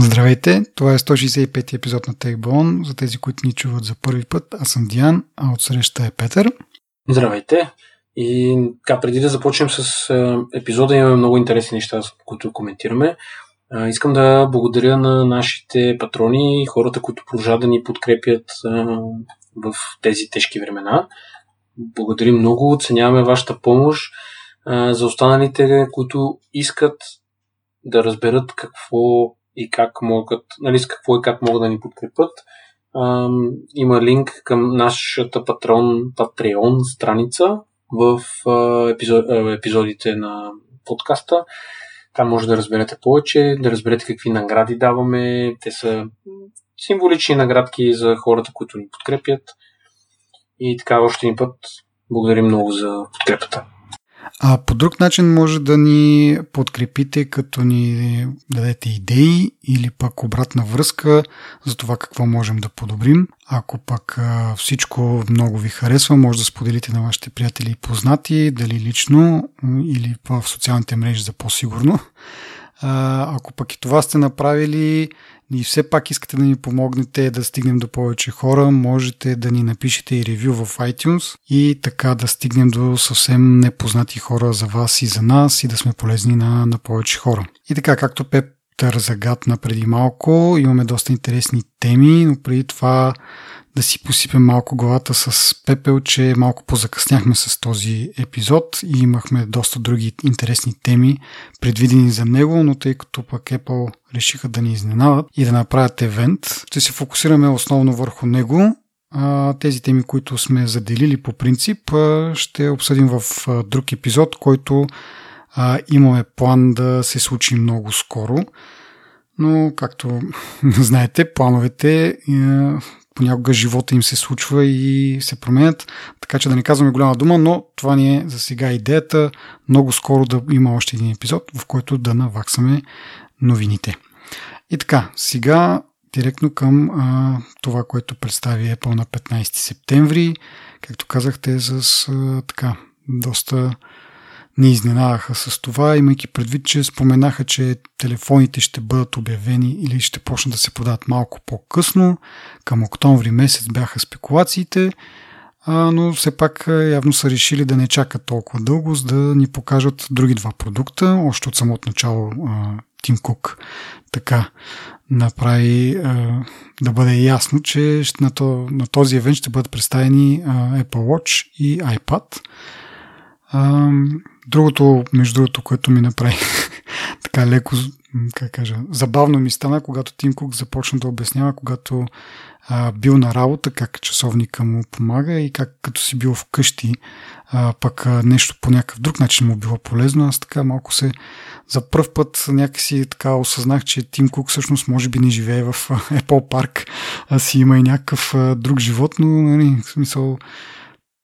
Здравейте, това е 165 епизод на TechBone. За тези, които ни чуват за първи път, аз съм Диан, а от среща е Петър. Здравейте! И така, преди да започнем с епизода, имаме много интересни неща, които коментираме. Искам да благодаря на нашите патрони, хората, които продължават да ни подкрепят в тези тежки времена. Благодарим много, оценяваме вашата помощ. За останалите, които искат да разберат какво и как могат, нали, с какво и как могат да ни подкрепят, има линк към нашата патрон, Patreon страница в епизод, епизодите на подкаста. Там може да разберете повече, да разберете какви награди даваме. Те са символични наградки за хората, които ни подкрепят. И така още един път благодарим много за подкрепата. А по друг начин може да ни подкрепите, като ни дадете идеи или пък обратна връзка за това какво можем да подобрим. Ако пък всичко много ви харесва, може да споделите на вашите приятели и познати, дали лично или в социалните мрежи за по-сигурно. Ако пък и това сте направили, и все пак искате да ни помогнете да стигнем до повече хора, можете да ни напишете и ревю в iTunes и така да стигнем до съвсем непознати хора за вас и за нас и да сме полезни на, на повече хора. И така, както Пеп загадна преди малко, имаме доста интересни теми, но преди това да си посипем малко главата с пепел, че малко позакъсняхме с този епизод и имахме доста други интересни теми предвидени за него, но тъй като пък Apple решиха да ни изненадат и да направят евент, ще се фокусираме основно върху него. Тези теми, които сме заделили по принцип, ще обсъдим в друг епизод, който имаме план да се случи много скоро. Но, както знаете, плановете понякога живота им се случва и се променят, така че да не казваме голяма дума, но това ни е за сега идеята. Много скоро да има още един епизод, в който да наваксаме новините. И така, сега директно към а, това, което представи Apple на 15 септември. Както казахте, с а, така доста не изненадаха с това, имайки предвид, че споменаха, че телефоните ще бъдат обявени или ще почнат да се продават малко по-късно. Към октомври месец бяха спекулациите, но все пак явно са решили да не чакат толкова дълго, за да ни покажат други два продукта. Още от самото начало Тим Кук така направи да бъде ясно, че на този евент ще бъдат представени Apple Watch и iPad. Другото, между другото, което ми направи така леко, как кажа, забавно ми стана, когато Тим Кук започна да обяснява, когато а, бил на работа, как часовника му помага и как като си бил вкъщи, а, пък а, нещо по някакъв друг начин му било полезно. Аз така малко се за първ път някакси така осъзнах, че Тим Кук всъщност може би не живее в Apple парк, а си има и някакъв а, друг живот, но нали, в смисъл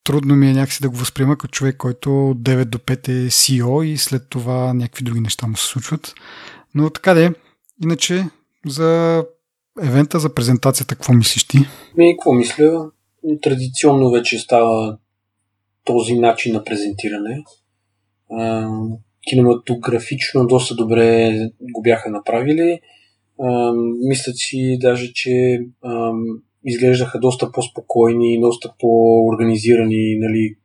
трудно ми е някакси да го възприема като човек, който 9 до 5 е CEO и след това някакви други неща му се случват. Но така де, иначе за евента, за презентацията, какво мислиш ти? Ми, какво мисля? Традиционно вече става този начин на презентиране. Кинематографично доста добре го бяха направили. Мисля си даже, че изглеждаха доста по-спокойни, доста по-организирани нали,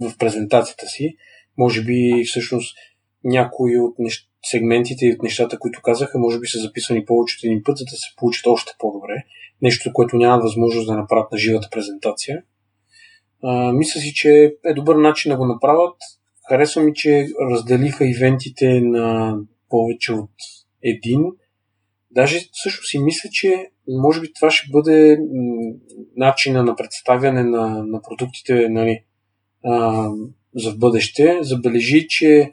в презентацията си. Може би всъщност някои от нещ... сегментите и от нещата, които казаха, може би са записани повече от един път, за да се получат още по-добре. Нещо, което няма възможност да направят на живата презентация. А, мисля си, че е добър начин да го направят. Харесва ми, че разделиха ивентите на повече от един. Даже също си мисля, че може би това ще бъде начина на представяне на, на продуктите нали, а, за бъдеще. Забележи, че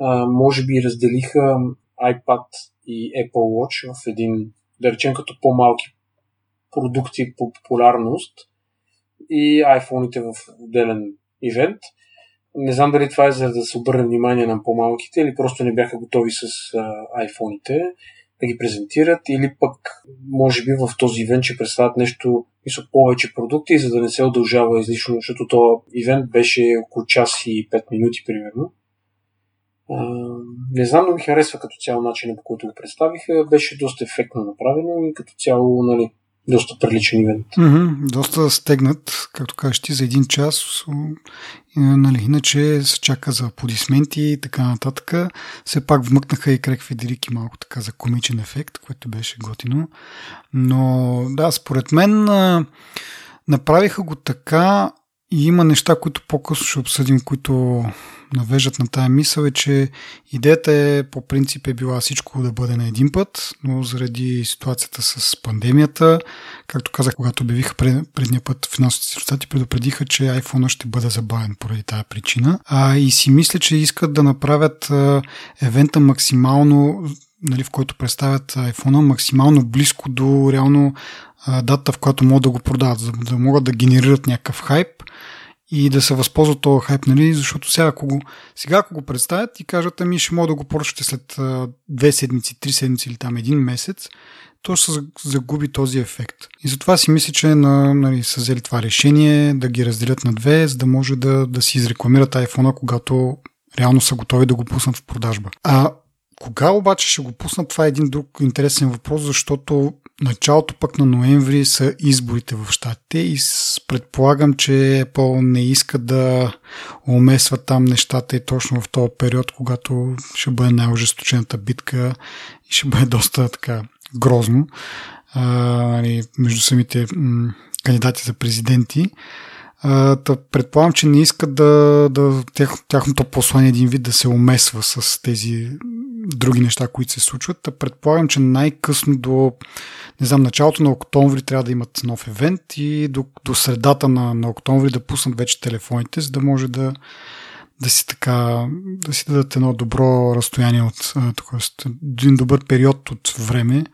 а, може би разделиха iPad и Apple Watch в един, да речем, като по-малки продукти по популярност и iPhone-ите в отделен ивент. Не знам дали това е за да се обърне внимание на по-малките или просто не бяха готови с iPhone-ите да ги презентират или пък може би в този ивент ще представят нещо мисля, повече продукти, за да не се удължава излишно, защото този ивент беше около час и 5 минути примерно. не знам, но ми харесва като цяло начинът по който го представиха. Беше доста ефектно направено и като цяло, нали, доста приличен ивент. Mm-hmm, доста стегнат, както кажеш ти, за един час. Нали, иначе се чака за аплодисменти и така нататък. Все пак вмъкнаха и Крек Федерики малко така за комичен ефект, което беше готино. Но да, според мен направиха го така и има неща, които по-късно ще обсъдим, които навеждат на тая мисъл е, че идеята е по принцип е била всичко да бъде на един път, но заради ситуацията с пандемията, както казах, когато обявиха пред, предния път финансовите резултати, предупредиха, че iPhone ще бъде забавен поради тая причина. А, и си мисля, че искат да направят а, евента максимално нали, в който представят iPhone максимално близко до реално дата, в която могат да го продават, за да могат да генерират някакъв хайп и да се възползват този хайп, нали? Защото сега ако, го, сега ако го представят и кажат, ами ще мога да го поръчате след две седмици, три седмици или там един месец, то ще загуби този ефект. И затова си мисля, че на, нали, са взели това решение да ги разделят на две, за да може да, да си изрекламират iPhone, когато реално са готови да го пуснат в продажба. А кога обаче ще го пуснат, това е един друг интересен въпрос, защото началото пък на ноември са изборите в щатите и предполагам, че Apple не иска да умесва там нещата и точно в този период, когато ще бъде най-ожесточената битка и ще бъде доста така грозно а, нали, между самите м- кандидати за президенти. Предполагам, че не искат да, да тях, тяхното послание един вид да се умесва с тези други неща, които се случват. Та предполагам, че най-късно до не знам, началото на октомври трябва да имат нов евент и до, до средата на, на октомври да пуснат вече телефоните, за да може да, да си така, да си дадат едно добро разстояние от, т.е. един добър период от време,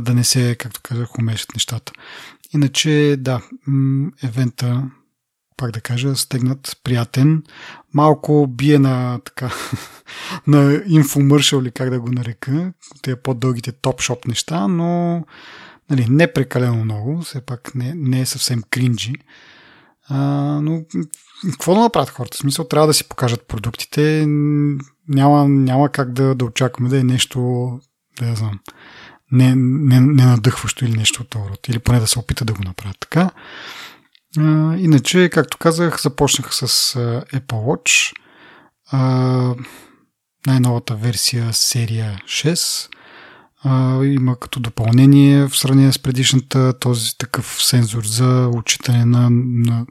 да не се, както казах, умешат нещата. Иначе, да, евента пак да кажа, стегнат, приятен. Малко бие на така на инфомършъл или как да го нарека, те по-дългите топ-шоп неща, но нали, не прекалено много, все пак не, не е съвсем кринджи. А, но какво да направят хората? В смисъл трябва да си покажат продуктите. Няма, няма как да, да очакваме да е нещо, да я знам, не, не, не надъхващо или нещо от това. Или поне да се опита да го направят така. А, иначе, както казах, започнах с Apple Watch. А, най-новата версия серия 6. А, има като допълнение в сравнение с предишната този такъв сензор за отчитане на, на,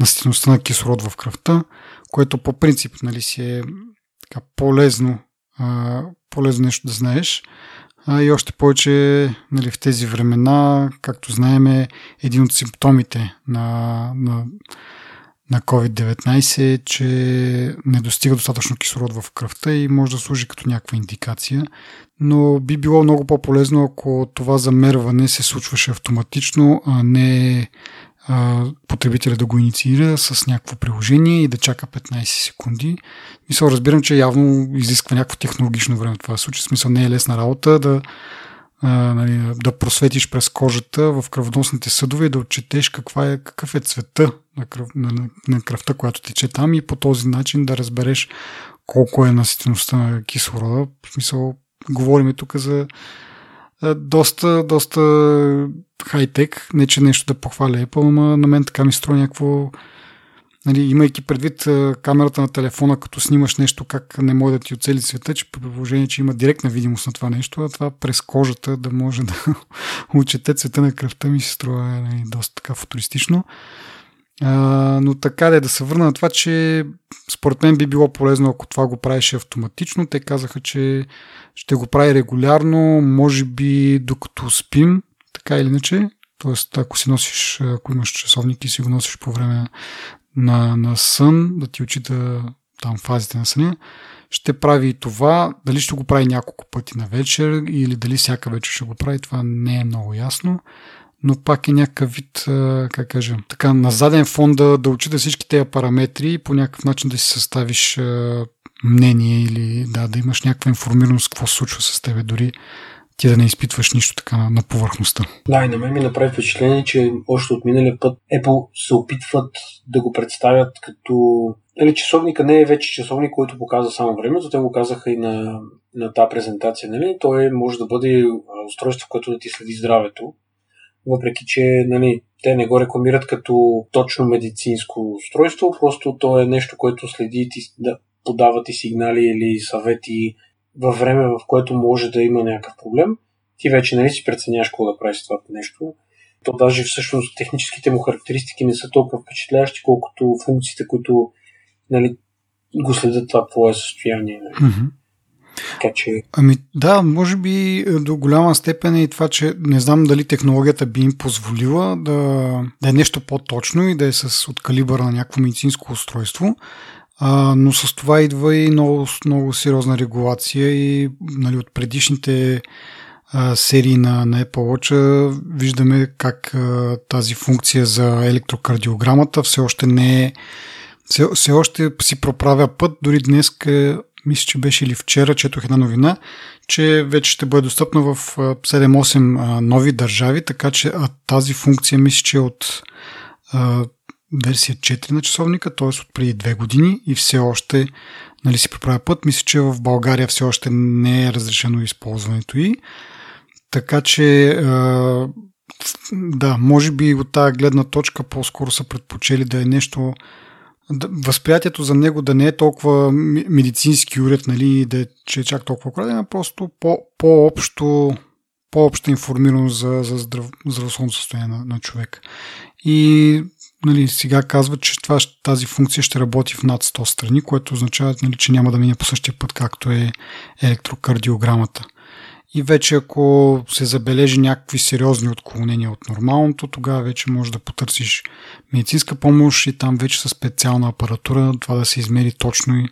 на стеността на кислород в кръвта, което по принцип нали, си е така, полезно, а, полезно нещо да знаеш. А, и още повече нали, в тези времена, както знаем, един от симптомите на, на, на COVID-19 е, че не достига достатъчно кислород в кръвта и може да служи като някаква индикация. Но би било много по-полезно, ако това замерване се случваше автоматично, а не потребителя да го инициира с някакво приложение и да чака 15 секунди. Мисъл, разбирам, че явно изисква някакво технологично време това случи. Смисъл не е лесна работа да, а, нали, да просветиш през кожата в кръвоносните съдове и да отчетеш каква е, какъв е цвета на, кръв, на, на, на кръвта, която тече там и по този начин да разбереш колко е наситеността на кислорода. В смисъл, говорим тук за доста, доста хай-тек. Не, че нещо да похваля Apple, но на мен така ми струва някакво нали, имайки предвид камерата на телефона, като снимаш нещо, как не може да ти оцели света, че при положение, че има директна видимост на това нещо, а това през кожата да може да учете цвета на кръвта ми се струва нали, доста така футуристично. А, но така да, да се върна на това, че според мен би било полезно, ако това го правеше автоматично. Те казаха, че ще го прави регулярно, може би докато спим, така или иначе. Тоест, ако си носиш, ако имаш часовник и си го носиш по време на, на сън, да ти очита там фазите на съня, ще прави и това. Дали ще го прави няколко пъти на вечер или дали всяка вечер ще го прави, това не е много ясно но пак е някакъв вид, как кажа, така на заден фон да, да учите всички тези параметри и по някакъв начин да си съставиш мнение или да, да имаш някаква информираност какво се случва с тебе, дори ти да не изпитваш нищо така на, на повърхността. Да, и на мен ми направи впечатление, че още от миналия път Apple се опитват да го представят като нали, часовника не е вече часовник, който показва само времето, те го казаха и на, на тази презентация. Нали? Той може да бъде устройство, което да ти следи здравето, въпреки че нали, те не го рекламират като точно медицинско устройство, просто то е нещо, което следи ти, да подава ти сигнали или съвети във време, в което може да има някакъв проблем. Ти вече нали си преценяваш какво да правиш това нещо. То даже всъщност техническите му характеристики не са толкова впечатляващи, колкото функциите, които нали, го следят това твое състояние. Нали. Mm-hmm. Така че... Ами да, може би е, до голяма степен е и това, че не знам дали технологията би им позволила да, да е нещо по-точно и да е с от калибъра на някакво медицинско устройство, а, но с това идва и много, много сериозна регулация и нали, от предишните а, серии на, на Apple Watch виждаме как а, тази функция за електрокардиограмата все още не е все, все още си проправя път. Дори днес, мисля, че беше или вчера, четох една новина, че вече ще бъде достъпна в 7-8 нови държави, така че а тази функция мисля, че е от а, версия 4 на часовника, т.е. от преди 2 години и все още нали, си проправя път. Мисля, че в България все още не е разрешено използването й. Така че а, да, може би от тази гледна точка по-скоро са предпочели да е нещо възприятието за него да не е толкова медицински уред, нали, да е, че е чак толкова краден, а просто по, по-общо по-обща информираност за, за здрав, здравословно състояние на, на човек. И нали, сега казват, че това, тази функция ще работи в над 100 страни, което означава, нали, че няма да мине по същия път, както е електрокардиограмата. И вече ако се забележи някакви сериозни отклонения от нормалното, тогава вече можеш да потърсиш медицинска помощ и там вече със специална апаратура това да се измери точно и,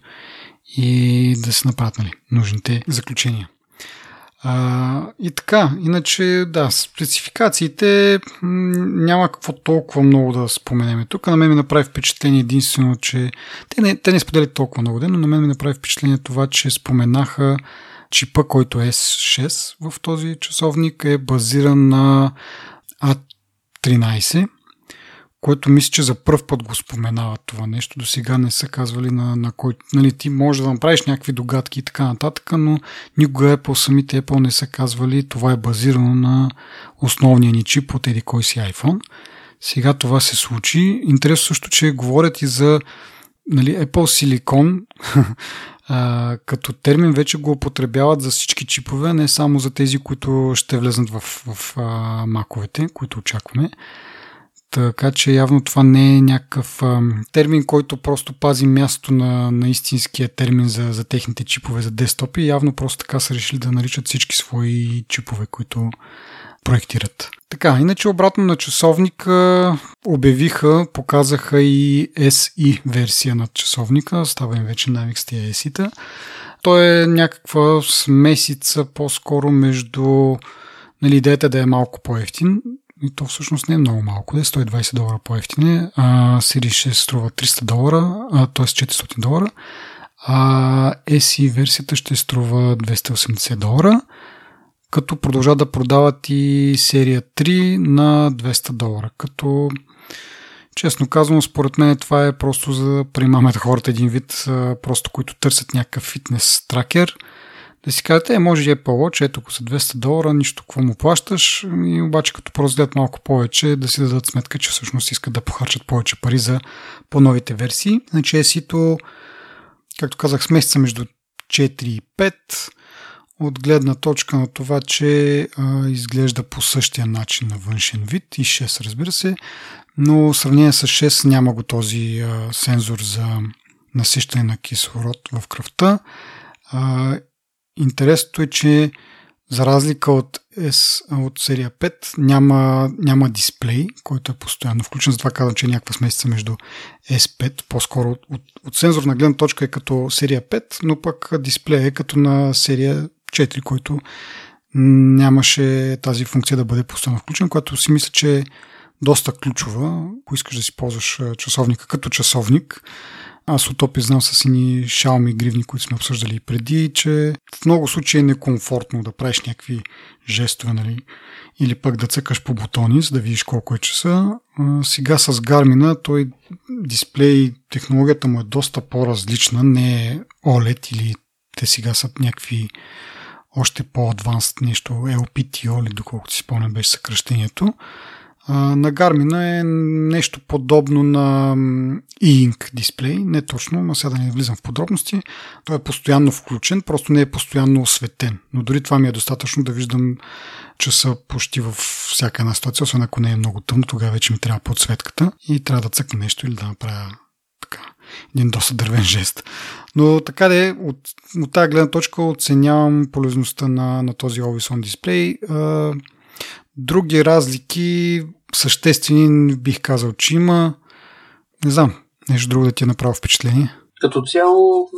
и да се направят нали, нужните заключения. А, и така, иначе, да, спецификациите няма какво толкова много да споменем. Тук на мен ми направи впечатление единствено, че те не, те не споделят толкова много но на мен ми направи впечатление това, че споменаха чипа, който е S6 в този часовник е базиран на A13, което мисля, че за първ път го споменават това нещо. До сега не са казвали на, на кой... Нали, ти може да направиш някакви догадки и така нататък, но никога по самите Apple не са казвали това е базирано на основния ни чип от еди кой си iPhone. Сега това се случи. Интересно също, че говорят и за нали, Apple Silicon, а, като термин вече го употребяват за всички чипове, не само за тези, които ще влезнат в, в а, маковете, които очакваме. Така че явно това не е някакъв а, термин, който просто пази място на, на истинския термин за, за техните чипове за десктопи. Явно просто така са решили да наричат всички свои чипове, които проектират. Така, иначе обратно на часовника обявиха, показаха и SE версия на часовника, става им вече навик с тия SE-та. Той е някаква смесица по-скоро между нали, идеята да е малко по-ефтин, и то всъщност не е много малко, да е 120 долара по-ефтине, а Siri ще струва 300 долара, т.е. 400 долара, а SE версията ще струва 280 долара като продължават да продават и серия 3 на 200 долара. Като честно казвам, според мен това е просто за да примамят хората един вид, просто които търсят някакъв фитнес тракер. Да си кажете, е, може и е по-лоч, ето ако са 200 долара, нищо какво му плащаш, и обаче като прозгледат малко повече, да си дадат сметка, че всъщност искат да похарчат повече пари за по-новите версии. Значи ESI-то, както казах, с месеца между 4 и 5, от гледна точка на това, че а, изглежда по същия начин на външен вид и 6 разбира се, но в сравнение с 6 няма го този а, сензор за насищане на кислород в кръвта. А, интересното е, че за разлика от, S, от серия 5 няма, няма дисплей, който е постоянно включен, затова казвам, че е някаква смесица между S5, по-скоро от, от, от сензорна гледна точка е като серия 5, но пък дисплей е като на серия 4, който нямаше тази функция да бъде постоянно включен, която си мисля, че е доста ключова, ако искаш да си ползваш часовника като часовник, Аз от опит знам с ини Xiaomi гривни, които сме обсъждали преди, че в много случаи е некомфортно да правиш някакви жестове, нали? или пък да цъкаш по бутони, за да видиш колко е часа. Сега с Garmin той дисплей, технологията му е доста по-различна, не е OLED или те сега са някакви още по-адванст нещо, LPT OLED, доколкото си спомням беше съкръщението. На Garmin е нещо подобно на e-ink дисплей, не точно, но сега да не влизам в подробности. Той е постоянно включен, просто не е постоянно осветен. Но дори това ми е достатъчно да виждам часа почти във всяка една ситуация, освен ако не е много тъмно, тогава вече ми трябва подсветката и трябва да цъкна нещо или да направя така, един доста дървен жест. Но така да е, от, от тази гледна точка оценявам полезността на, на този Always On дисплей. Други разлики, съществени, бих казал, че има. Не знам, нещо друго да ти е направо впечатление. Като цяло,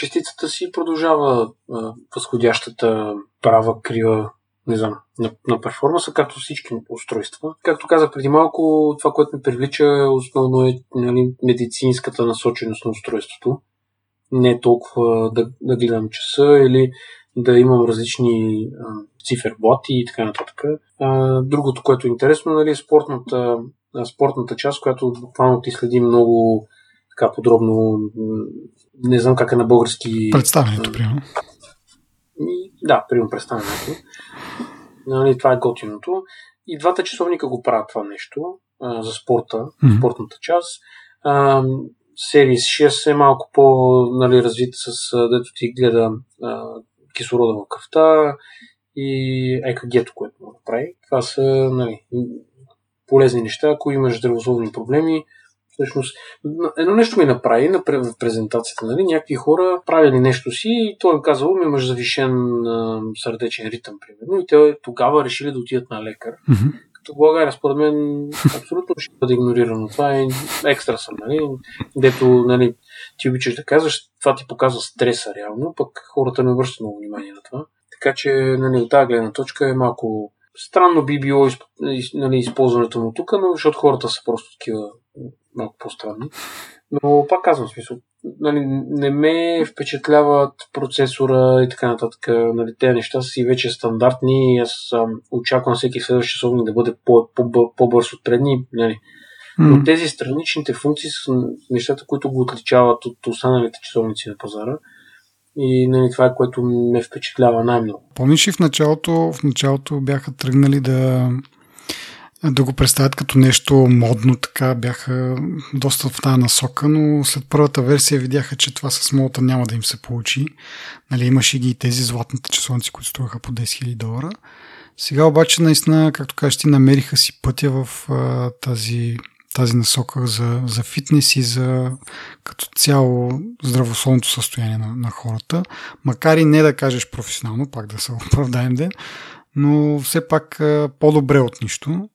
шестицата си продължава а, възходящата права крива не знам, на, на перформанса, както всички устройства. Както казах преди малко, това, което ме привлича основно е нали, медицинската насоченост на устройството. Не е толкова да, да гледам часа или да имам различни а, циферблати и така нататък. А, другото, което е интересно, нали, е спортната, спортната част, която буквално ти следи много така подробно. Не знам как е на български. Представянето, примерно. Да, примерно представянето. Нали, това е готиното. И двата часовника го правят това нещо а, за спорта, mm-hmm. спортната част. А, Series 6 е малко по-развит нали, с дето ти гледа а, кислорода в кръвта и екг което му направи. Това са нали, полезни неща, ако имаш здравословни проблеми. Всъщност, едно нещо ми направи на презентацията. Нали? Някакви хора правили нещо си и той им казал, ми имаш завишен а, сърдечен ритъм, примерно. И те тогава решили да отидат на лекар. Mm-hmm. Като в България, според мен, абсолютно ще бъде игнорирано. Това е екстра съм, нали? Дето, нали, ти обичаш да казваш, това ти показва стреса реално, пък хората не обръщат много внимание на това. Така че, нали, от тази гледна точка е малко странно би било нали, използването му тук, но защото хората са просто такива малко по-странни. Но пак казвам смисъл, нали, не ме впечатляват процесора и така нататък. Нали, тези неща са си вече стандартни и аз ам, очаквам всеки следващ часовник да бъде по, по, по-бърз от предни. Нали. Но тези страничните функции са нещата, които го отличават от останалите часовници на пазара. И нали, това е което ме впечатлява най-много. Помниш ли в началото, в началото бяха тръгнали да да го представят като нещо модно, така бяха доста в тази насока, но след първата версия видяха, че това с молата няма да им се получи. Нали, имаше ги и тези златните часовници, които струваха по 10 000 долара. Сега обаче наистина, както кажеш, ти намериха си пътя в а, тази, тази насока за, за фитнес и за като цяло здравословното състояние на, на хората. Макар и не да кажеш професионално, пак да се оправдаем ден, но все пак а, по-добре от нищо.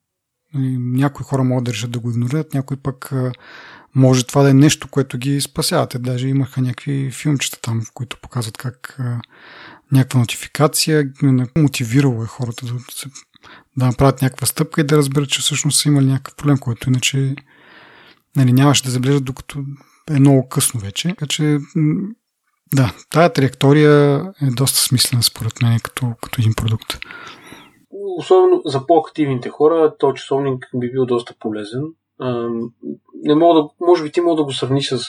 Нали, някои хора могат да решат да го игнорират, някои пък може това да е нещо, което ги спасява. Те даже имаха някакви филмчета там, в които показват как някаква нотификация мотивирало е хората да, се, да направят някаква стъпка и да разберат, че всъщност са имали някакъв проблем, който иначе нали, нямаше да забележат, докато е много късно вече. Така че да, тая траектория е доста смислена според мен като, като един продукт особено за по-активните хора, този часовник би бил доста полезен. не мога да, може би ти мога да го сравниш с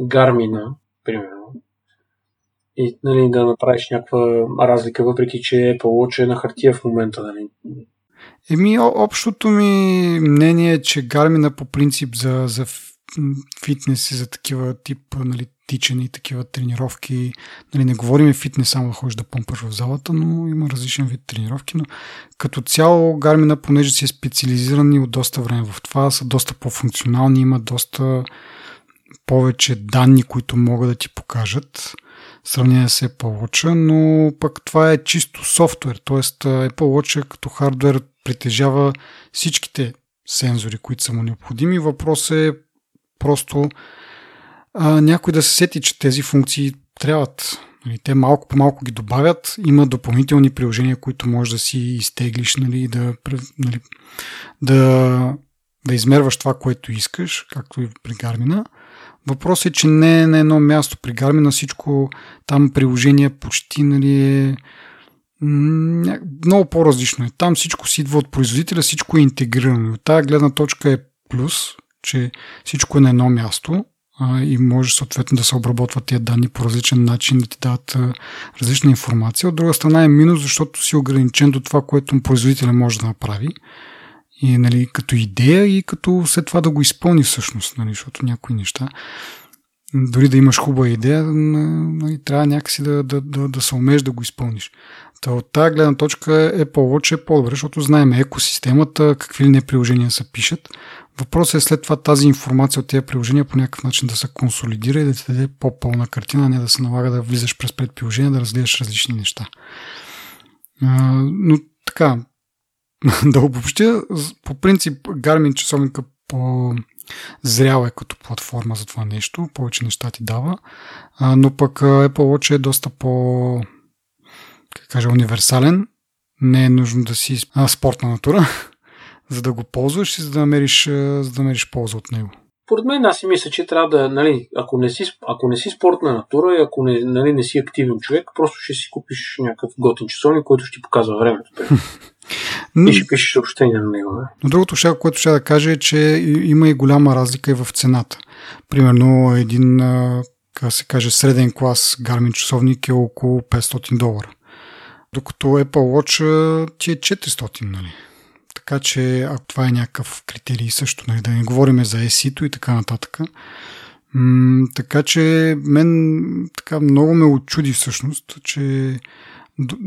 Гармина, примерно. И нали, да направиш някаква разлика, въпреки че е на хартия в момента. Нали. Еми, общото ми мнение е, че Гармина по принцип за, за фитнес и за такива тип нали, и такива тренировки. Нали, не говорим фитнес само да ходиш да помпаш в залата, но има различен вид тренировки. Но като цяло Гармина, понеже си е специализирани от доста време в това, са доста по-функционални, има доста повече данни, които могат да ти покажат сравнение с Apple Watch, но пък това е чисто софтуер, т.е. Apple Watch като хардвер притежава всичките сензори, които са му необходими. Въпрос е просто а, някой да се сети, че тези функции трябват. Нали, те малко по малко ги добавят. Има допълнителни приложения, които можеш да си изтеглиш, нали, да, нали, да, да измерваш това, което искаш, както и при Гармина. Въпросът е, че не е на едно място. При Garmin на всичко там приложение почти нали, е много по-различно е. Там всичко си идва от производителя, всичко е интегрирано. От тази гледна точка е плюс, че всичко е на едно място и може съответно да се обработват тези данни по различен начин, да ти дават а, различна информация. От друга страна е минус, защото си ограничен до това, което производителя може да направи. И нали, като идея и като след това да го изпълни всъщност, нали, защото някои неща дори да имаш хубава идея, нали, трябва някакси да, да, да, да се умееш да го изпълниш. Та от тази гледна точка е по-лучше, е по-добре, защото знаем екосистемата, какви ли не приложения се пишат. Въпросът е след това тази информация от тези приложения по някакъв начин да се консолидира и да ти даде по-пълна картина, а не да се налага да влизаш през предприложения, да разгледаш различни неща. Но така, да обобщя, по принцип Garmin часовника по зрял е като платформа за това нещо, повече неща ти дава, но пък Apple Watch е доста по как кажа, универсален. Не е нужно да си а, спортна натура, за да го ползваш и за да намериш, за да намериш полза от него. Поред мен аз си мисля, че трябва да, нали, ако не си, ако не си спортна натура и ако не, нали, не си активен човек, просто ще си купиш някакъв готин часовник, който ще ти показва времето. и ще пишеш съобщения на него. Не? Но другото, ще, което ще да кажа е, че има и голяма разлика и в цената. Примерно един, как се каже, среден клас Garmin часовник е около 500 долара. Докато Apple Watch ти е 400, нали? Така че, ако това е някакъв критерий също, нали, да не говорим за ESI-то и така нататък. М- така че, мен така много ме очуди всъщност, че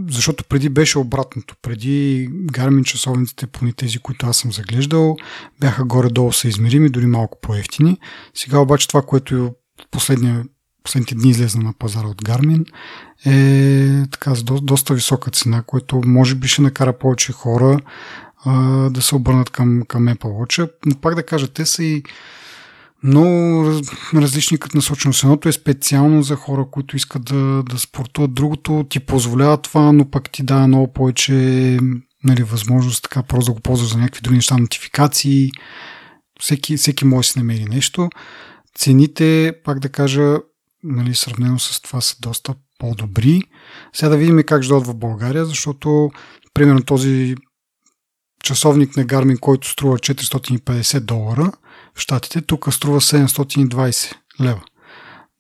защото преди беше обратното. Преди Garmin часовниците, поне тези, които аз съм заглеждал, бяха горе-долу съизмерими, дори малко по-ефтини. Сега обаче това, което последния, последните дни излезна на пазара от Garmin, е така с до, доста висока цена, което може би ще накара повече хора а, да се обърнат към, към Apple Watch. Пак да кажа, те са и много раз, различни като насоченост. Едното е специално за хора, които искат да, да спортуват, другото ти позволява това, но пък ти дава много повече нали, възможност така просто да го ползваш за някакви други неща, нотификации. Всеки, всеки може да си намери нещо. Цените, пак да кажа, нали, сравнено с това са доста по-добри. Сега да видим как ще дойдат в България, защото примерно този часовник на Garmin, който струва 450 долара в Штатите, тук струва 720 лева.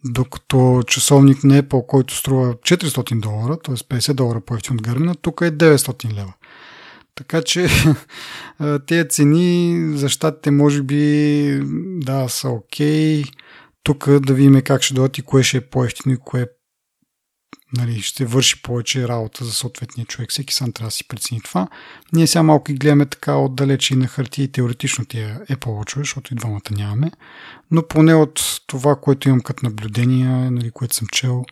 Докато часовник на Apple, който струва 400 долара, т.е. 50 долара по-ефтин от Garmin, тук е 900 лева. Така че тези цени за щатите може би да са окей. Okay. Тук да видим как ще дойдат и кое ще е по-ефтино и кое нали, ще върши повече работа за съответния човек. Всеки сам трябва да си прецени това. Ние сега малко ги гледаме така отдалече и на хартия и теоретично тия Apple Watch, защото и двамата нямаме. Но поне от това, което имам като наблюдение, нали, което съм чел,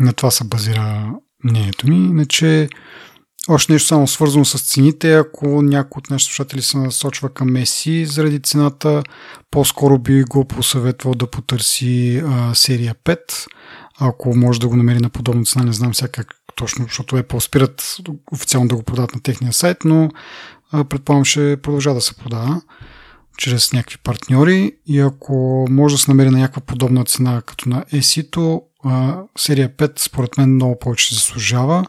на това се базира мнението ми. Иначе още нещо само свързано с цените. Ако някой от нашите слушатели се насочва към Меси заради цената, по-скоро би го посъветвал да потърси а, серия 5 ако може да го намери на подобна цена, не знам сега как точно, защото Apple спират официално да го продават на техния сайт, но предполагам ще продължа да се продава чрез някакви партньори и ако може да се намери на някаква подобна цена като на ESI-то, серия 5 според мен много повече заслужава.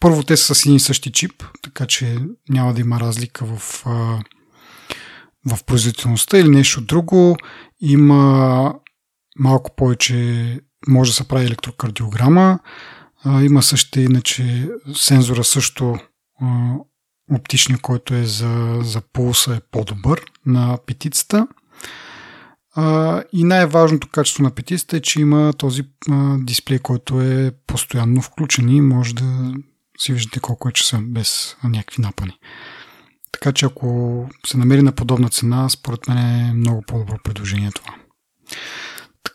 Първо те са с един и същи чип, така че няма да има разлика в, в производителността или нещо друго. Има малко повече може да се прави електрокардиограма. Има също иначе сензора също оптичния, който е за, за пулса е по-добър на петицата. И най-важното качество на петицата е, че има този дисплей, който е постоянно включен и може да си виждате колко е часа без някакви напани. Така че ако се намери на подобна цена, според мен е много по-добро предложение това.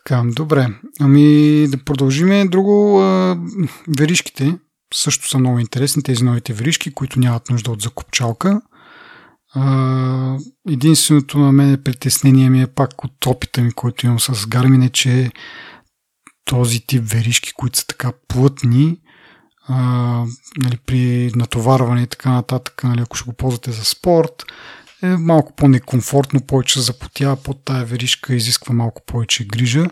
Така, добре. Ами да продължиме. Друго, а, веришките също са много интересни, тези новите веришки, които нямат нужда от закупчалка. А, единственото на мен притеснение ми е пак от опита ми, който имам с Garmin е, че този тип веришки, които са така плътни, а, нали, при натоварване и така нататък, нали, ако ще го ползвате за спорт, е малко по-некомфортно, повече запотява под тая веришка, изисква малко повече грижа.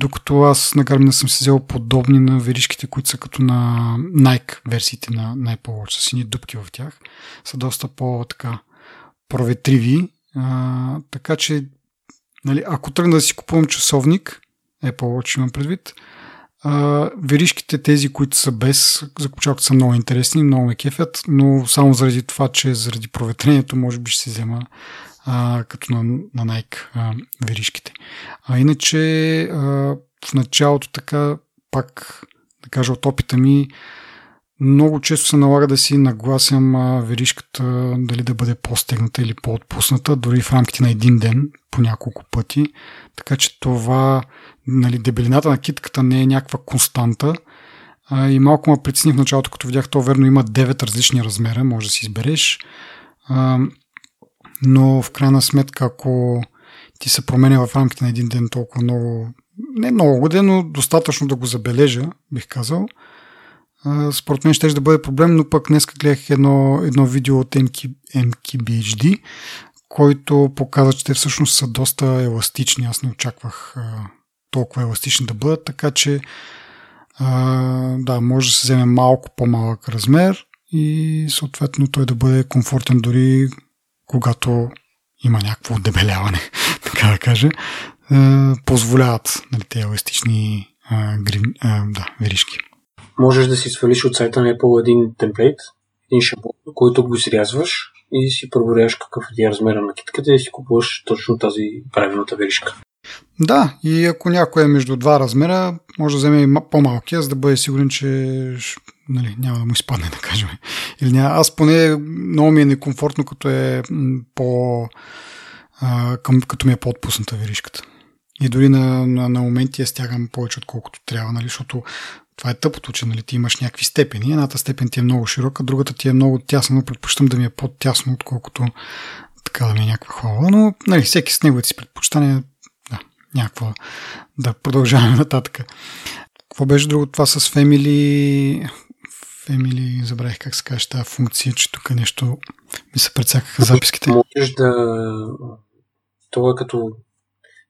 Докато аз на Garmin съм си взел подобни на веришките, които са като на Nike версиите на, на Apple Watch, с сини дупки в тях. Са доста по-така проветриви. А, така че, нали, ако тръгна да си купувам часовник, Apple Watch имам предвид, веришките, тези, които са без закопчалка, са много интересни, много ме кефят, но само заради това, че заради проветрението, може би ще се взема а, като на, на Nike а, веришките. А иначе а, в началото така, пак да кажа от опита ми, много често се налага да си нагласям веришката дали да бъде по-стегната или по-отпусната, дори в рамките на един ден по няколко пъти. Така че това, нали, дебелината на китката не е някаква константа. И малко ме притесни в началото, като видях, то верно има 9 различни размера, може да си избереш. Но в крайна сметка, ако ти се променя в рамките на един ден толкова много, не много годен, но достатъчно да го забележа, бих казал, според мен ще да бъде проблем, но пък днес гледах едно, едно видео от MK, MKBHD, който показва, че те всъщност са доста еластични. Аз не очаквах а, толкова еластични да бъдат, така че а, да, може да се вземе малко по-малък размер и съответно той да бъде комфортен дори когато има някакво дебеляване, така да кажа, а, позволяват нали, тези еластични а, грим, а, да, веришки. Можеш да си свалиш от сайта на Apple един темплейт, един шаблон, който го срязваш и си проверяваш какъв е размера на китката и си купуваш точно тази правилната веришка. Да, и ако някой е между два размера, може да вземе по-малкия, за да бъде сигурен, че нали, няма да му изпадне, да кажем. Или няма. Аз поне много ми е некомфортно, като е по... Към, като ми е по-отпусната веришката. И дори на, на, на моменти я стягам повече, отколкото трябва, нали, защото това е тъпото, че нали, ти имаш някакви степени. Едната степен ти е много широка, другата ти е много тясна, но предпочитам да ми е по-тясно, отколкото така да ми е някаква хвала. Но нали, всеки с неговите си предпочитания, да, някаква да продължаваме нататък. Какво беше друго това с Family? Family, забравих как се каже тази функция, че тук нещо ми се прецакаха записките. Можеш да... Това е като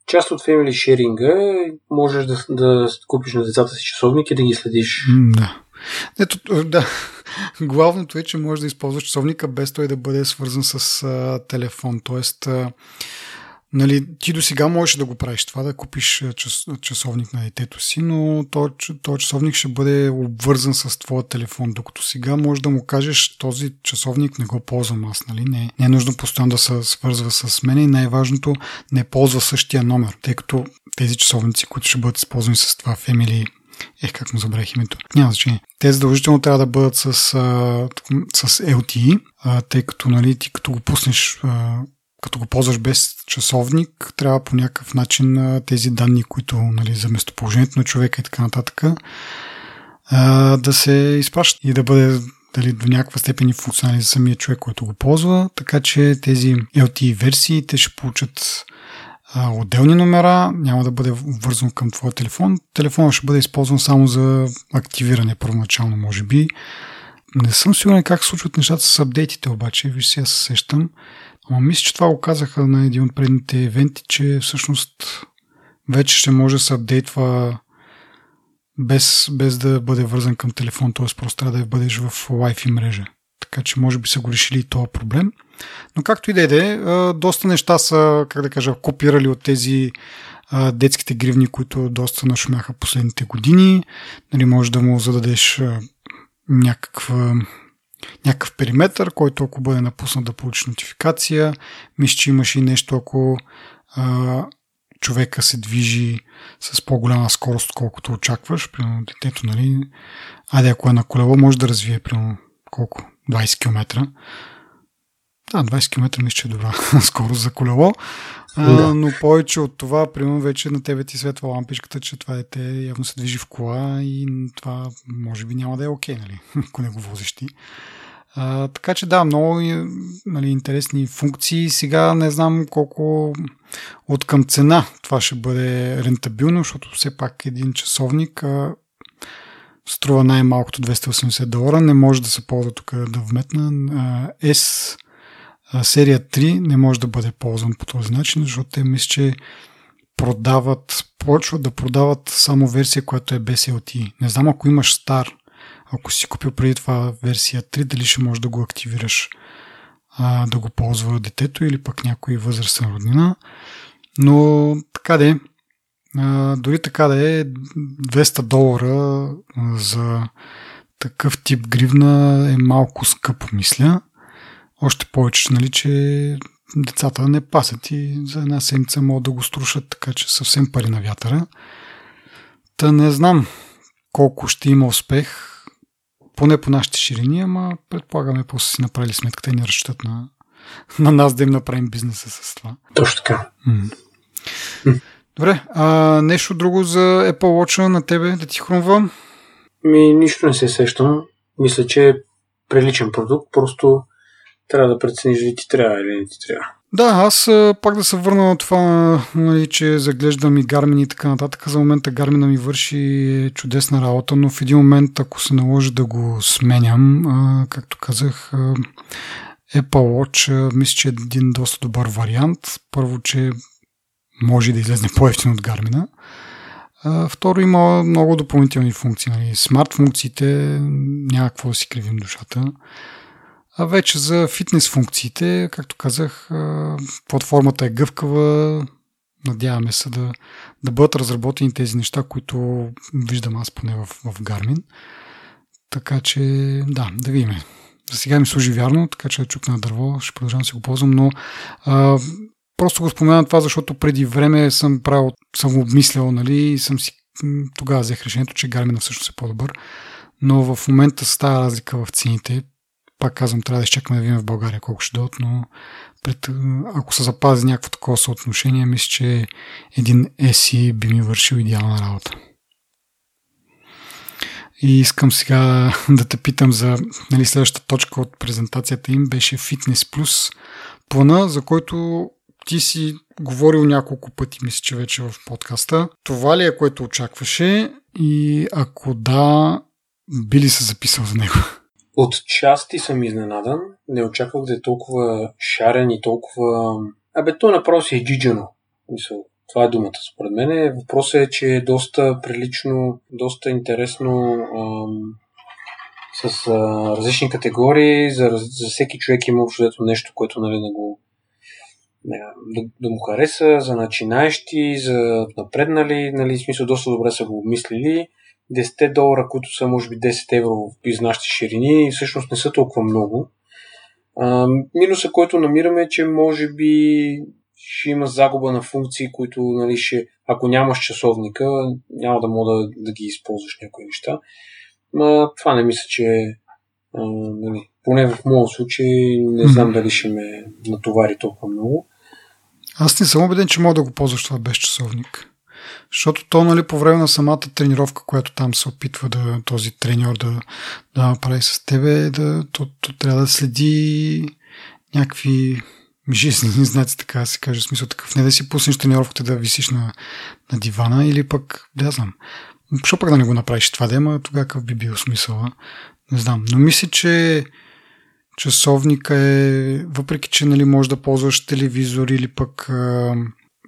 част от family sharing можеш да, да купиш на децата си часовник и да ги следиш. Да. Ето, да. Главното е, че можеш да използваш часовника без той да бъде свързан с а, телефон. Тоест, а, Нали, ти до сега можеш да го правиш това, да купиш час, часовник на детето си, но този часовник ще бъде обвързан с твоя телефон, докато сега можеш да му кажеш този часовник не го ползвам аз, нали? Не, не е нужно постоянно да се свързва с мен и най-важното не ползва същия номер, тъй като тези часовници, които ще бъдат използвани с това Family Ех, как му забравих името. Няма значение. Те задължително трябва да бъдат с, с LTE, тъй като нали, ти като го пуснеш като го ползваш без часовник, трябва по някакъв начин тези данни, които нали, за местоположението на човека и така нататък, да се изпращат и да бъде дали до някаква степен и функционален за самия човек, който го ползва, така че тези LTE версии те ще получат отделни номера, няма да бъде вързан към твоя телефон. Телефонът ще бъде използван само за активиране първоначално, може би. Не съм сигурен как случват нещата с апдейтите, обаче, виж сега се сещам. Ама мисля, че това го казаха на един от предните евенти, че всъщност вече ще може да се апдейтва без, без да бъде вързан към телефон, т.е. просто трябва да бъдеш в Wi-Fi мрежа. Така че може би са го решили и този проблем. Но както и да е, доста неща са, как да кажа, копирали от тези детските гривни, които доста нашумяха последните години. Нали, може да му зададеш някаква някакъв периметър, който ако бъде напуснат да получи нотификация. Мисля, че имаш и нещо, ако а, човека се движи с по-голяма скорост, колкото очакваш. Примерно детето, нали? Айде, ако е на колело, може да развие примерно колко? 20 км. Да, 20 км мисля, че е добра скорост за колело. А, да. Но повече от това, примерно вече на тебе ти светва лампичката, че това дете явно се движи в кола и това може би няма да е окей, okay, нали? ако не го возиш ти. А, така че да, много нали, интересни функции. Сега не знам колко от към цена това ще бъде рентабилно, защото все пак един часовник а, струва най-малкото 280 долара. Не може да се ползва тук да вметна. А, S серия 3 не може да бъде ползван по този начин, защото те мисля, че продават, почват да продават само версия, която е без LTE. Не знам ако имаш стар, ако си купил преди това версия 3, дали ще можеш да го активираш а, да го ползва детето или пък някой възрастен роднина. Но така да е, дори така да е 200 долара за такъв тип гривна е малко скъпо, мисля. Още повече, нали, че децата не пасят и за една седмица могат да го струшат, така че съвсем пари на вятъра. Та не знам колко ще има успех, поне по нашите ширини, ама предполагаме после си направили сметката и не разчитат на, на нас да им направим бизнеса с това. Точно така. Добре, а нещо друго за Apple Watch на тебе да ти хрумва? Ми, нищо не се сещам. Мисля, че е приличен продукт, просто трябва да прецениш дали ти трябва или не ти трябва. Да, аз пак да се върна на това, нали, че заглеждам и Garmin и така нататък. За момента Garmin ми върши чудесна работа, но в един момент, ако се наложи да го сменям, както казах, Apple Watch мисля, че е един доста добър вариант. Първо, че може да излезне по-ефтино от Гармина. Второ, има много допълнителни функции. Нали. Смарт функциите няма какво да си кривим душата. А вече за фитнес функциите, както казах, платформата е гъвкава. Надяваме се да, да бъдат разработени тези неща, които виждам аз поне в, в Garmin. Така че, да, да видим. За сега ми служи вярно, така че чук на дърво, ще продължавам да си го ползвам, но а, Просто го споменавам това, защото преди време съм правил, съм обмислял, нали, и съм си тогава взех решението, че Гармина всъщност е по-добър. Но в момента с тази разлика в цените, пак казвам, трябва да изчакаме да видим в България колко ще дадат, но пред, ако се запази някакво такова съотношение, мисля, че един SE би ми вършил идеална работа. И искам сега да те питам за нали, следващата точка от презентацията им беше Fitness Plus плана, за който ти си говорил няколко пъти, мисля, че вече в подкаста. Това ли е което очакваше и ако да, би ли се записал за него? От части съм изненадан. Не очаквах да е толкова шарен и толкова... Абе, то направо си е джиджано. Мисъл, това е думата според мен. Въпросът е, че е доста прилично, доста интересно ам, с а, различни категории. За, за всеки човек има общо нещо, което нали, не го да, да му хареса, за начинаещи, за напреднали, нали, в смисъл доста добре са го обмислили. 10 долара, които са може би 10 евро из нашите ширини, всъщност не са толкова много. А, минуса, който намираме е, че може би ще има загуба на функции, които, нали, ще, ако нямаш часовника, няма да мога да, да ги използваш някои неща. Ма, това не мисля, че а, нали, поне в моят случай не знам дали ще ме натовари толкова много. Аз не съм убеден, че мога да го ползваш това без часовник. Защото то, нали, по време на самата тренировка, която там се опитва да този треньор да, да направи с тебе, да, то, то трябва да следи някакви жизнени знаци, така да се каже, в смисъл такъв. Не да си пуснеш тренировката да висиш на, на дивана или пък, да знам. Защо пък да не го направиш това да има, тогава какъв би бил смисъл? Не знам. Но мисля, че часовника е, въпреки че нали, може да ползваш телевизор или пък а,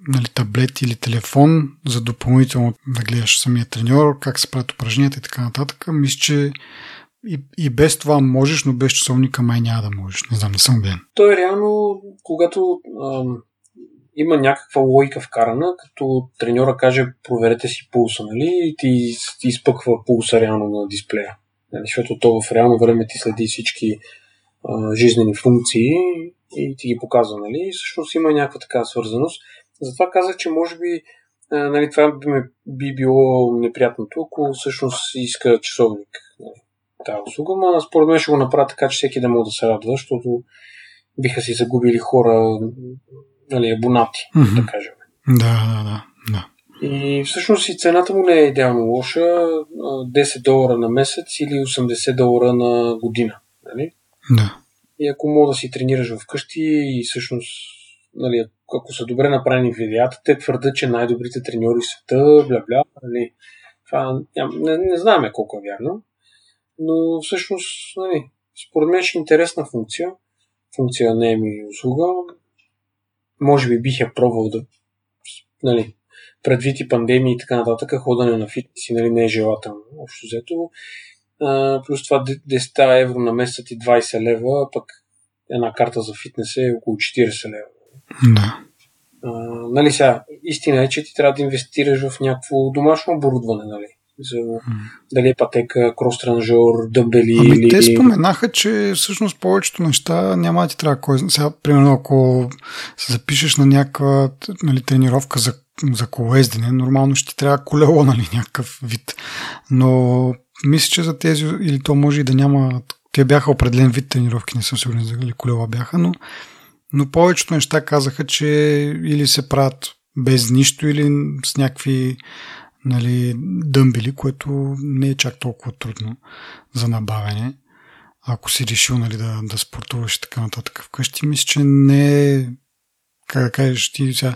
нали, таблет или телефон за допълнително да гледаш самия треньор, как се правят упражненията и така нататък, мисля, че и, и без това можеш, но без часовника май няма да можеш. Не знам, не съм убеден. То е реално, когато ам, има някаква логика вкарана, като треньора каже проверете си пулса, нали, и ти, ти изпъква пулса реално на дисплея. Нали, защото то в реално време ти следи всички жизнени функции и ти ги показва, нали? Всъщност има някаква така свързаност. Затова казах, че може би а, нали, това би, би било неприятното, ако всъщност иска часовник нали, тази услуга, но според мен ще го направя така, че всеки да може да се радва, защото биха си загубили хора, нали, абонати, mm-hmm. да кажем. Да, да, да. да. И всъщност и цената му не е идеално лоша. 10 долара на месец или 80 долара на година. Нали? Да. И ако мога да си тренираш вкъщи и всъщност, нали, ако са добре направени видеята, те твърдят, че най-добрите треньори в света, бля-бля, нали, това не, не знаем колко е вярно, но всъщност, нали, според мен ще е интересна функция. функция не е ми услуга, може би бих я пробвал да, нали, предвид и пандемии и така нататък, ходане на фитнес нали, не е желателно, общо взето. Плюс това 10 евро на месец и 20 лева, пък една карта за фитнес е около 40 лева. Да. А, нали сега, истина е, че ти трябва да инвестираш в някакво домашно оборудване, нали? За, дали е пътека, крос-транжор, дъмбели ами, или... Те споменаха, че всъщност повечето неща няма да ти трябва кой... Сега, примерно, ако се запишеш на някаква нали, тренировка за, за колездене, нормално ще ти трябва колело, нали, някакъв вид. Но мисля, че за тези, или то може и да няма... Те бяха определен вид тренировки, не съм сигурен дали колела бяха, но, но повечето неща казаха, че или се правят без нищо, или с някакви нали, дъмбили, което не е чак толкова трудно за набавяне. Ако си решил нали, да, да спортуваш и така нататък вкъщи, мисля, че не е как да кажеш ти сега,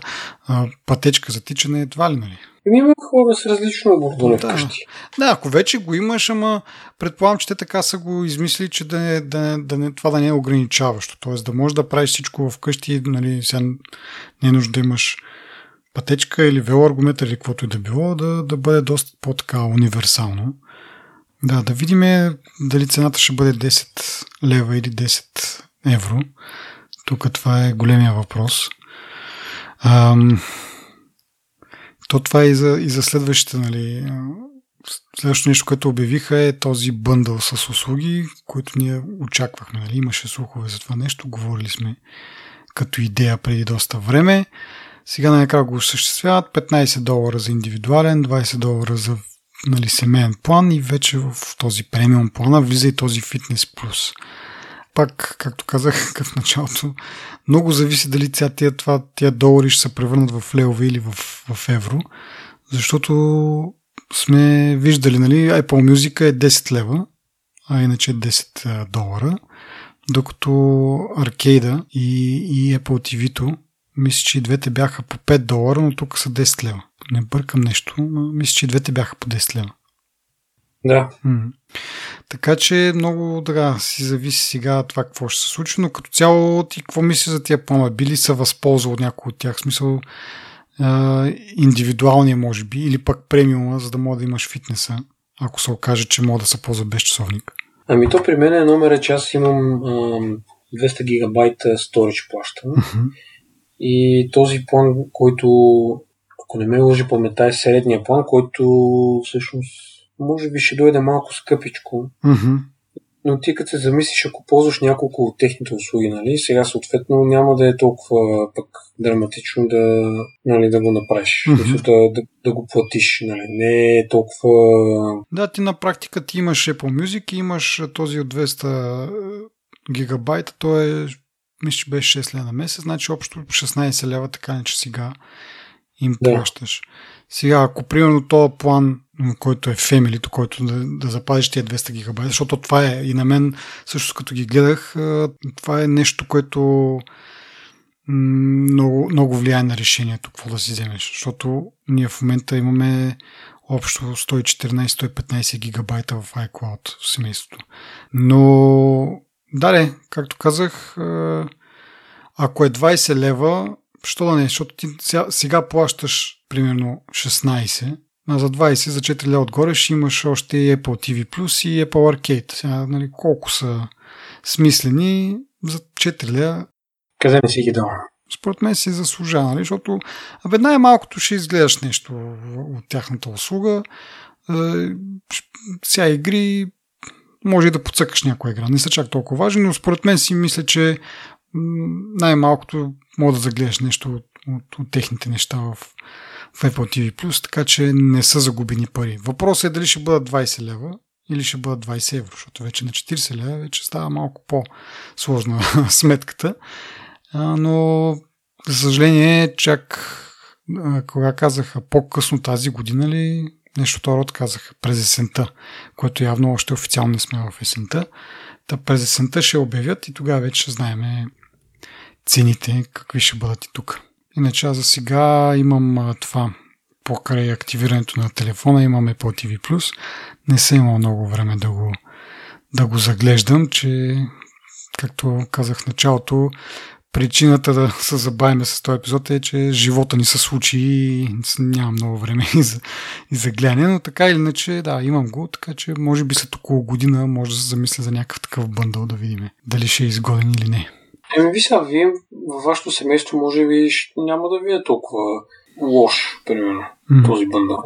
пътечка за тичане едва ли, нали? Еми има хора с различно оборудване да. вкъщи. Да, ако вече го имаш, ама предполагам, че те така са го измислили, че да не, да не, да не, това да не е ограничаващо. Тоест да можеш да правиш всичко вкъщи, нали, сега не е нужда да имаш пътечка или велоаргометър или каквото и да било, да, да бъде доста по-така универсално. Да, да видим дали цената ще бъде 10 лева или 10 евро. Тук това е големия въпрос. Ам, то това е и за, и за следващите, нали, Следващото нещо, което обявиха е този бъндъл с услуги, които ние очаквахме. Нали? Имаше слухове за това нещо, говорили сме като идея преди доста време. Сега най-накрая го осъществяват 15 долара за индивидуален, 20 долара за нали, семейен план и вече в този премиум плана влиза и този фитнес плюс. Пак, както казах в началото, много зависи дали тя, тия, това, тия долари ще се превърнат в левове или в, в евро, защото сме виждали, нали, Apple Music е 10 лева, а иначе 10 долара, докато аркейда и, и Apple TV-то мисля, че и двете бяха по 5 долара, но тук са 10 лева. Не бъркам нещо, но мисля, че и двете бяха по 10 лева. Да. Така че много да, си зависи сега това какво ще се случи, но като цяло ти какво мислиш за тия планове? Били са възползва от някои от тях? В смисъл а, индивидуалния може би или пък премиума, за да мога да имаш фитнеса, ако се окаже, че мога да се ползва без часовник? Ами то при мен е номер е, че аз имам а, 200 гигабайта сторич. Uh-huh. И този план, който, ако не ме лъжи паметта, е средния план, който всъщност може би ще дойде малко скъпичко. Mm-hmm. Но ти като се замислиш, ако ползваш няколко от техните услуги, нали, сега съответно няма да е толкова пък драматично да, нали, да го направиш. Mm-hmm. Да, да, да го платиш. Нали. Не е толкова... Да, ти на практика ти имаш Apple Music и имаш този от 200 гигабайта, то е мисля, че беше 6 лева на месец, значи общо 16 лева, така не че сега им да. плащаш. Сега, ако примерно този план, който е Family, който да, да запазиш тия 200 гигабайта, защото това е и на мен, също като ги гледах, това е нещо, което много, много влияе на решението, какво да си вземеш. Защото ние в момента имаме общо 114-115 гигабайта в iCloud в семейството. Но да, както казах, ако е 20 лева, що да не, защото ти сега, сега плащаш примерно 16, а за 20, за 4 лева отгоре ще имаш още и Apple TV Plus и Apple Arcade. Сега, нали, колко са смислени за 4 лева. Къде не си ги дал? Според мен си заслужава, нали? защото абе най-малкото ще изгледаш нещо от тяхната услуга. Сега игри може и да подсъкаш някоя игра. Не са чак толкова важни, но според мен си мисля, че най-малкото мога да загледаш нещо от, от, от техните неща в, в Apple TV+, така че не са загубени пари. Въпросът е дали ще бъдат 20 лева или ще бъдат 20 евро, защото вече на 40 лева вече става малко по-сложна сметката. А, но, за съжаление, чак кога казаха по-късно тази година ли, нещо това род казаха през есента, което явно още официално не сме в есента. Та през есента ще обявят и тогава вече ще знаем цените, какви ще бъдат и тук. Иначе аз за сега имам това покрай активирането на телефона, имам Apple TV+. Не съм имал много време да го, да го заглеждам, че както казах в началото, причината да се забавиме с този епизод е, че живота ни се случи и няма много време и за, и за гледане, но така или иначе, да, имам го, така че може би след около година може да се замисля за някакъв такъв бъндъл да видим дали ще е изгоден или не. Еми, ви сега, вие във вашето семейство може би няма да ви е толкова лош, примерно, mm. този бъндъл.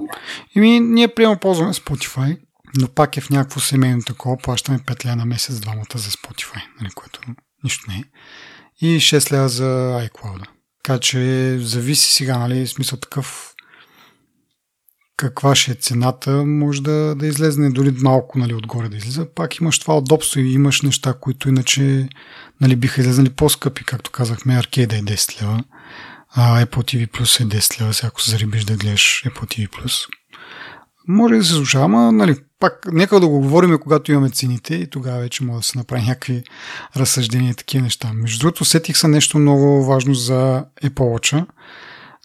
Еми, ние приема ползваме Spotify, но пак е в някакво семейно такова, плащаме 5 лева на месец двамата за Spotify, нали, което нищо не е и 6 лева за iCloud. Така че зависи сега, нали, смисъл такъв каква ще е цената, може да, да излезне дори малко нали, отгоре да излиза. Пак имаш това удобство и имаш неща, които иначе нали, биха излезнали по-скъпи, както казахме, аркейда е 10 лева, а Apple TV Plus е 10 лева, ако се зарибиш да гледаш Apple TV Plus. Може да се слуша, ама нали, пак нека да го говорим, когато имаме цените и тогава вече може да се направи някакви разсъждения и такива неща. Между другото, сетих се нещо много важно за Apple Watch,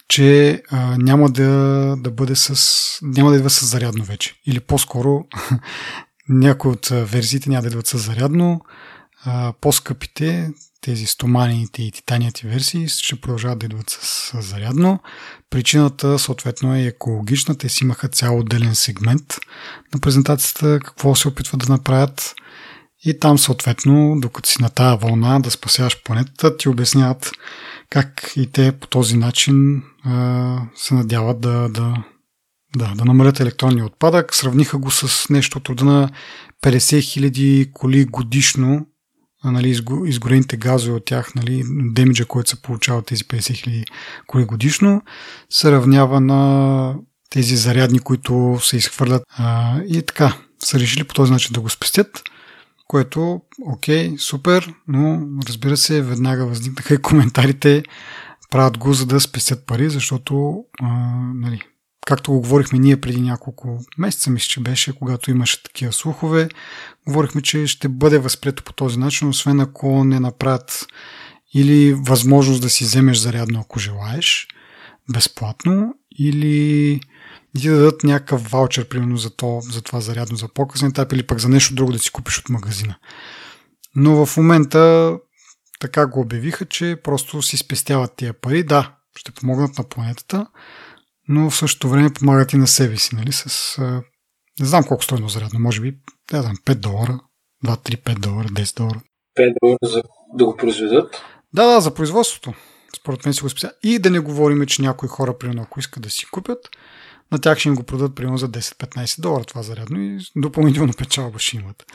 че а, няма да, да бъде с... няма да идва с зарядно вече. Или по-скоро някои от версиите няма да идват с зарядно, а, по-скъпите, тези стоманите и титаният версии ще продължават да идват с зарядно. Причината съответно е екологична. Те си имаха цял отделен сегмент на презентацията, какво се опитват да направят. И там съответно, докато си на тая вълна да спасяваш планетата, ти обясняват как и те по този начин а, се надяват да, да, да, да намалят електронния отпадък. Сравниха го с нещо от рода на 50 000 коли годишно нали, изгорените газове от тях, нали, демиджа, който се получава от тези 50 хиляди коли годишно, се равнява на тези зарядни, които се изхвърлят. А, и така, са решили по този начин да го спестят, което, окей, супер, но разбира се, веднага възникнаха и коментарите, правят го за да спестят пари, защото а, нали, както го говорихме ние преди няколко месеца, мисля, че беше, когато имаше такива слухове, говорихме, че ще бъде възприето по този начин, освен ако не направят или възможност да си вземеш зарядно, ако желаеш, безплатно, или ти дадат някакъв ваучер, примерно за, то, за това зарядно за по-късен етап, или пък за нещо друго да си купиш от магазина. Но в момента така го обявиха, че просто си спестяват тия пари. Да, ще помогнат на планетата, но в същото време помагат и на себе си, нали, с... Не знам колко стоено зарядно, може би, да знам, 5 долара, 2, 3, 5 долара, 10 долара. 5 долара за да го произведат? Да, да, за производството. Според мен си го специално. И да не говорим, че някои хора, примерно, ако искат да си купят, на тях ще им го продадат примерно за 10-15 долара това зарядно и допълнително печалба ще имат.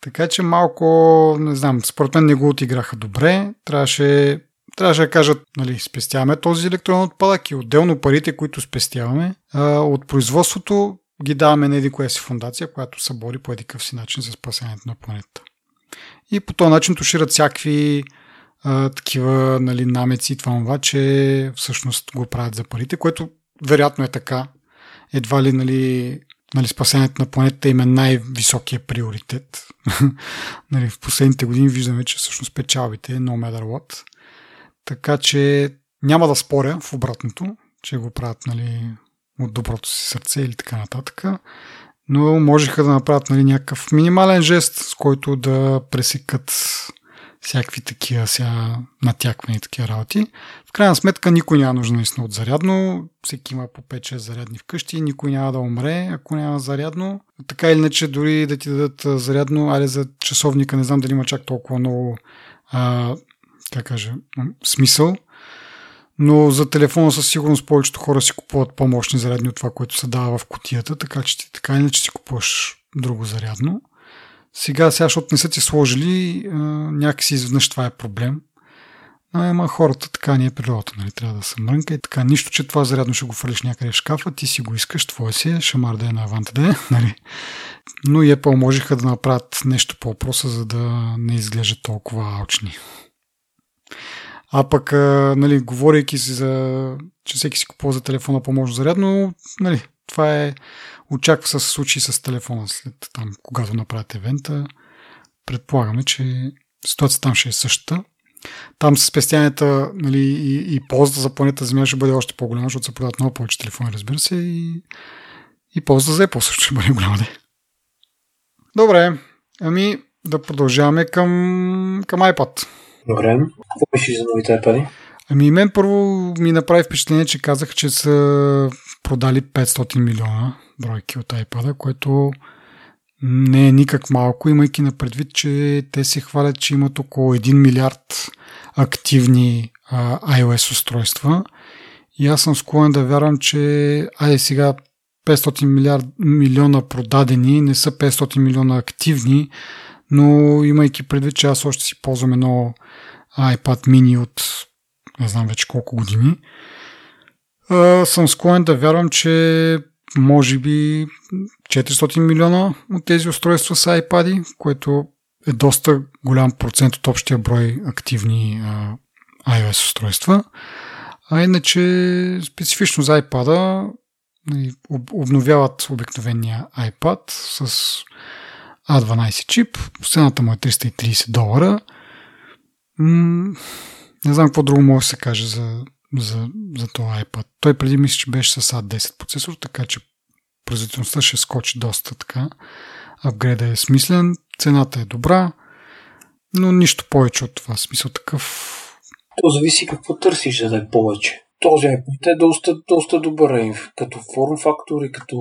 Така че малко, не знам, според мен не го отиграха добре. Трябваше трябваше да кажат, нали, спестяваме този електронен отпадък и отделно парите, които спестяваме от производството, ги даваме на един коя си фундация, която се бори по един си начин за спасението на планетата. И по този начин тушират всякакви а, такива нали, намеци и това това, че всъщност го правят за парите, което вероятно е така. Едва ли нали, нали, спасението на планетата им е най-високия приоритет. нали, в последните години виждаме, че всъщност печалбите no matter what така че няма да споря в обратното, че го правят нали, от доброто си сърце или така нататък. Но можеха да направят нали, някакъв минимален жест, с който да пресекат всякакви такива сега натяквани и такива работи. В крайна сметка никой няма нужда наистина от зарядно. Всеки има по 5-6 зарядни вкъщи. Никой няма да умре, ако няма зарядно. Така или иначе, дори да ти дадат зарядно, аре за часовника, не знам дали има чак толкова много а, как кажа, смисъл. Но за телефона със сигурност повечето хора си купуват по-мощни зарядни от това, което се дава в котията, така че ти така иначе си купуваш друго зарядно. Сега, сега, защото не са ти сложили, някакси изведнъж това е проблем. Но ама хората така ни е природата, нали? Трябва да се мрънка и така. Нищо, че това зарядно ще го фърлиш някъде в шкафа, ти си го искаш, твое си е, шамар да е на аванта да е, нали? Но и Apple можеха да направят нещо по въпроса, за да не изглежда толкова алчни. А пък, нали, говорейки си за, че всеки си купува за телефона по-можно зарядно, нали, това е, очаква се случи с телефона след там, когато направят евента. Предполагаме, че ситуацията там ще е същата. Там с спестянията нали, и, и ползата за планета Земя ще бъде още по-голяма, защото се продават много повече телефони, разбира се, и, и ползата за Apple също ще бъде голяма. Добре, ами да продължаваме към, към iPad. Добре. Какво мислиш за новите iPad? Ами мен първо ми направи впечатление, че казаха, че са продали 500 милиона бройки от iPad, което не е никак малко, имайки на предвид, че те се хвалят, че имат около 1 милиард активни а, iOS устройства. И аз съм склонен да вярвам, че айде сега 500 милиард, милиона продадени, не са 500 милиона активни, но имайки предвид, че аз още си ползвам едно iPad mini от не знам вече колко години, съм склонен да вярвам, че може би 400 милиона от тези устройства са iPad, което е доста голям процент от общия брой активни а, iOS устройства. А иначе специфично за iPad нали, обновяват обикновения iPad с A12 чип. Цената му е 330 долара. не знам какво друго може да се каже за, за, за този iPad. Той преди мисля, че беше с A10 процесор, така че производителността ще скочи доста така. Апгрейда е смислен, цената е добра, но нищо повече от това. Смисъл такъв... То зависи какво търсиш, за да е повече. Този iPad е доста, доста добър като форм фактор и като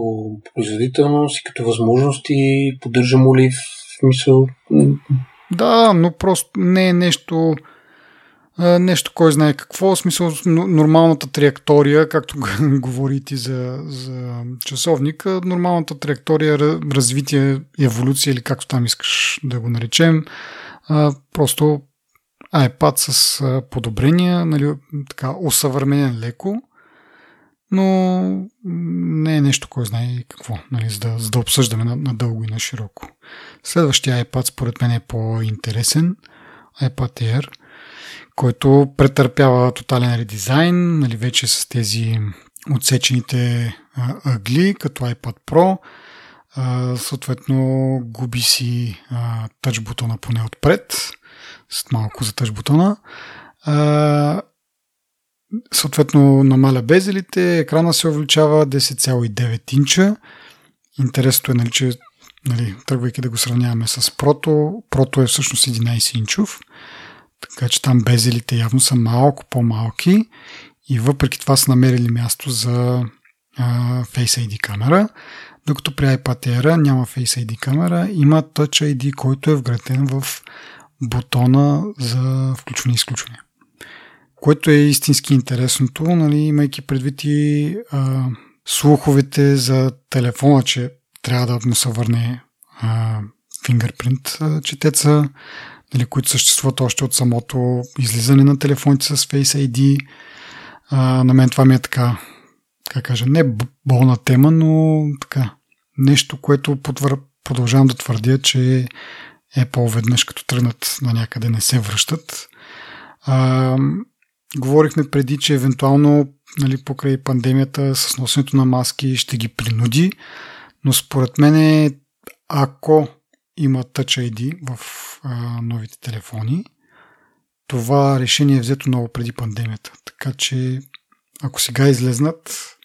производителност и като възможности. Поддържа в мисъл? Да, но просто не е нещо нещо, кой знае какво, в смисъл нормалната траектория, както говорите за, за часовника, нормалната траектория, развитие, еволюция или както там искаш да го наречем, просто iPad с подобрения, нали, така, усъвременен леко, но не е нещо, кой знае какво, нали, за, да, за да обсъждаме надълго и на широко. Следващия iPad според мен е по-интересен, iPad Air – който претърпява тотален редизайн, нали, вече с тези отсечените ъгли, като iPad Pro. Съответно, губи си тъч бутона поне отпред, с малко за тъч бутона. Съответно, намаля безелите, екрана се увеличава 10,9 инча. Интересното е, нали, че нали, тръгвайки да го сравняваме с Прото, Прото е всъщност 11 инчов. Така че там безелите явно са малко по-малки и въпреки това са намерили място за а, Face ID камера, докато при iPad Air няма Face ID камера, има Touch ID, който е вграден в бутона за включване и изключване. Което е истински интересното, нали, имайки предвид и а, слуховете за телефона, че трябва да му се върне а, фингърпринт четеца, нали, които съществуват още от самото излизане на телефоните с Face ID. А, на мен това ми е така, как кажа, не болна тема, но така, нещо, което потвър... продължавам да твърдя, че е по-веднъж като тръгнат на някъде не се връщат. А, говорихме преди, че евентуално нали, покрай пандемията с носенето на маски ще ги принуди, но според мен ако има Touch ID в а, новите телефони. Това решение е взето много преди пандемията. Така че, ако сега излезнат,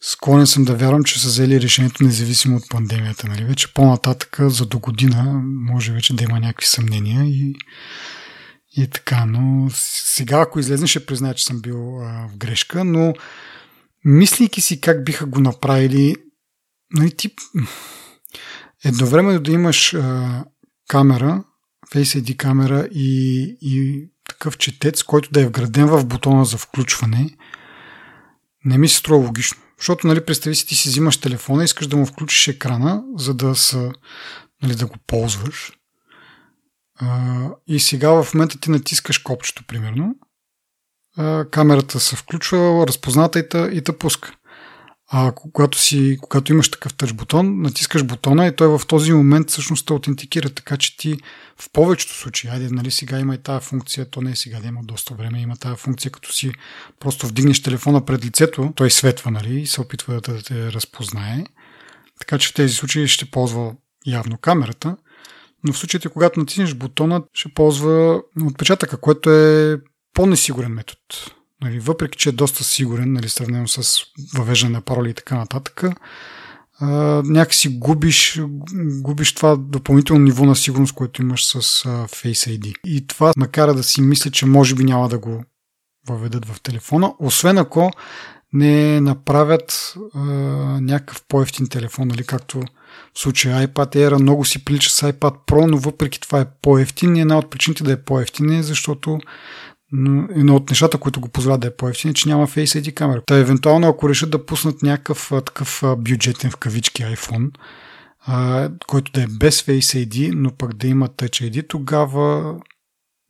склонен съм да вярвам, че са взели решението независимо от пандемията. Нали? Вече по-нататък, за до година, може вече да има някакви съмнения и, и така. Но сега, ако излезна, ще призная, че съм бил а, в грешка, но мислейки си как биха го направили, нали, тип, едновременно да имаш а, камера, Face ID камера и, и такъв четец, който да е вграден в бутона за включване, не ми се струва логично. Защото, нали, представи си, ти си взимаш телефона и искаш да му включиш екрана, за да, са, нали, да го ползваш. А, и сега в момента ти натискаш копчето, примерно. А, камерата се включва, разпозната и та пуска. А когато, си, когато имаш такъв тъч бутон, натискаш бутона и той в този момент всъщност те аутентикира, така че ти в повечето случаи, айде, нали сега има и тази функция, то не е сега да има доста време, има тази функция, като си просто вдигнеш телефона пред лицето, той светва, нали, и се опитва да те разпознае. Така че в тези случаи ще ползва явно камерата, но в случаите, когато натиснеш бутона, ще ползва отпечатъка, което е по-несигурен метод нали, въпреки че е доста сигурен, нали, сравнено с въвеждане на пароли и така нататък, а, някакси губиш, губиш това допълнително ниво на сигурност, което имаш с а, Face ID. И това ме кара да си мисля, че може би няма да го въведат в телефона, освен ако не направят а, някакъв по-ефтин телефон, нали, както в случая iPad Air много си прилича с iPad Pro, но въпреки това е по-ефтин. Една от причините да е по-ефтин е, защото едно от нещата, които го позволяват да е по-ефтин е, че няма Face ID камера. Та евентуално, ако решат да пуснат някакъв такъв бюджетен в кавички iPhone, а, който да е без Face ID, но пък да има Touch ID, тогава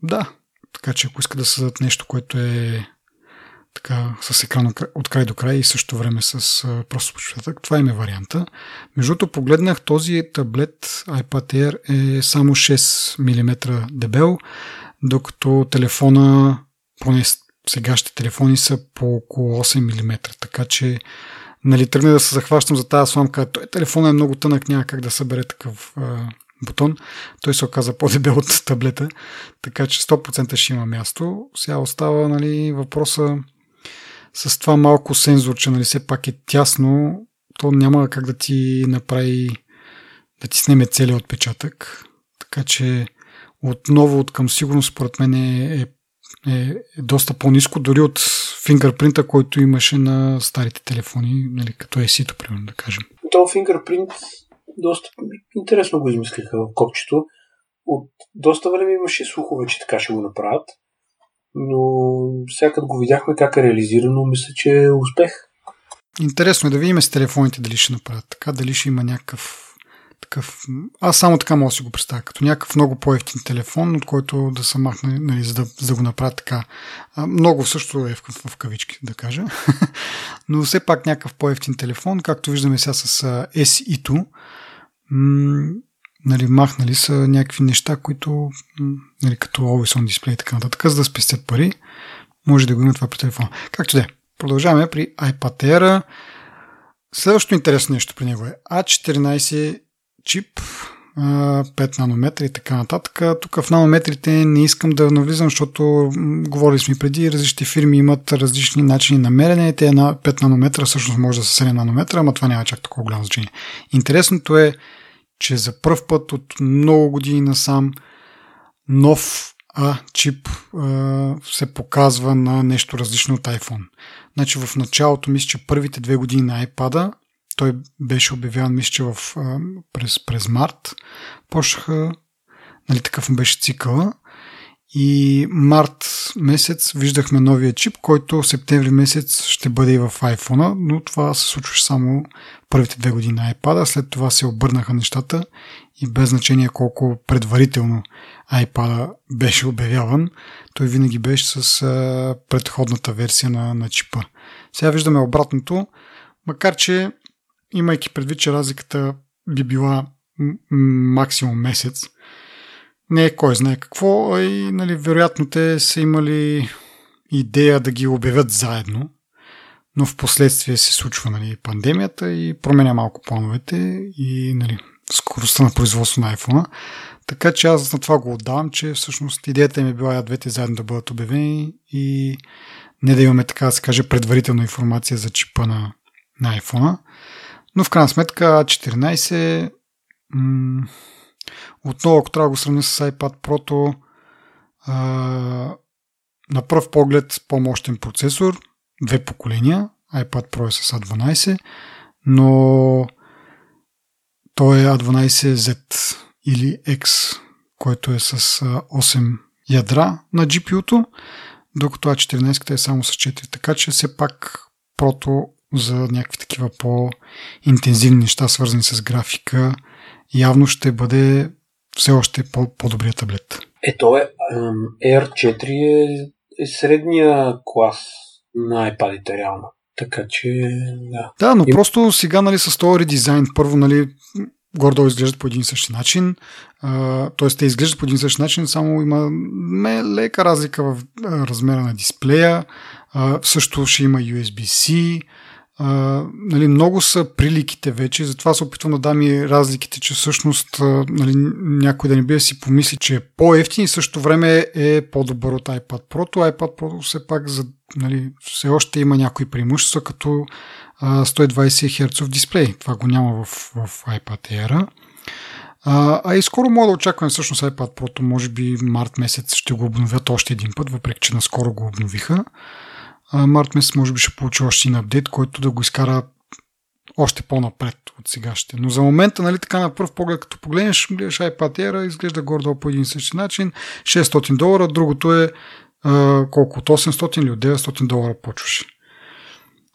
да. Така че ако искат да създадат нещо, което е така с екран от край до край и също време с а, просто почетък. Това им е варианта. Между другото, погледнах този таблет iPad Air е само 6 мм дебел, докато телефона, поне сегашните телефони са по около 8 мм, така че нали, тръгна да се захващам за тази сламка. Той телефон е много тънък, няма как да събере такъв а, бутон. Той се оказа по-дебел от таблета, така че 100% ще има място. Сега остава нали, въпроса с това малко сензор, че нали все пак е тясно, то няма как да ти направи да ти снеме целият отпечатък. Така че отново от към сигурност, според мен е, е, е, доста по-низко, дори от фингърпринта, който имаше на старите телефони, нали, като е сито, примерно, да кажем. То фингърпринт доста интересно го измислиха в копчето. От доста време имаше слухове, че така ще го направят но сега като го видяхме как е реализирано, мисля, че е успех. Интересно е да видим с телефоните дали ще направят така, дали ще има някакъв такъв... Аз само така мога да си го представя, като някакъв много по-ефтин телефон, от който да се махне, нали, за, да, за да го направят така. А, много също е в, в кавички, да кажа. Но все пак някакъв по-ефтин телефон, както виждаме сега с SE2 нали, махнали са някакви неща, които нали, като Always On Display и така нататък, за да спестят пари. Може да го има това при телефона. Както да Продължаваме при iPad Air. Следващото интересно нещо при него е A14 чип, 5 нанометра и така нататък. Тук в нанометрите не искам да навлизам, защото говорили сме преди, различни фирми имат различни начини на мерене. Те на 5 нанометра всъщност може да са 7 нанометра, ама това няма чак такова голямо значение. Интересното е че за първ път от много години насам нов а, чип а, се показва на нещо различно от iPhone. Значи в началото, мисля, че първите две години на iPad той беше обявяван, мисля, че в, през, през март, почнаха, нали, такъв му беше цикъла и март месец виждахме новия чип, който септември месец ще бъде и в iPhone, но това се случваше само първите две години на iPad. След това се обърнаха нещата и без значение колко предварително iPad беше обявяван, той винаги беше с предходната версия на, на чипа. Сега виждаме обратното, макар че имайки предвид, че разликата би била максимум месец, не е кой знае какво, а и нали, вероятно те са имали идея да ги обявят заедно, но в последствие се случва нали, пандемията и променя малко плановете и нали, скоростта на производство на iPhone. Така че аз на това го отдавам, че всъщност идеята ми е била двете заедно да бъдат обявени и не да имаме така да се каже предварителна информация за чипа на, на iPhone. Но в крайна сметка A14 м- отново, ако трябва да го сравня с iPad Pro, а, на пръв поглед по-мощен процесор, две поколения, iPad Pro е с A12, но той е A12Z или X, който е с 8 ядра на GPU-то, докато A14 е само с 4. Така че все пак прото за някакви такива по-интензивни неща, свързани с графика, явно ще бъде все още е по- по-добрият таблет. Ето е, R4 е, е средния клас на iPad-ите реално. Така че, да. Да, но и... просто сега, нали, с този редизайн, първо, нали, гордо изглеждат по един и същи начин. Т.е. те изглеждат по един и същи начин, само има лека разлика в размера на дисплея. А, също ще има USB-C. А, нали, много са приликите вече, затова се опитвам да дам и разликите, че всъщност нали, някой да не би да си помисли, че е по-ефтин и също време е по-добър от iPad Pro. То iPad Pro все пак за, нали, все още има някои преимущества, като а, 120 Hz дисплей. Това го няма в, в iPad Air. А, а и скоро мога да очаквам всъщност iPad Pro, може би март месец ще го обновят още един път, въпреки че наскоро го обновиха март месец може би ще получи още един апдейт, който да го изкара още по-напред от сегашните. Но за момента, нали, така на първ поглед, като погледнеш, гледаш iPad Air, изглежда гордо по един и същи начин. 600 долара, другото е а, колко от 800 или от 900 долара почваше.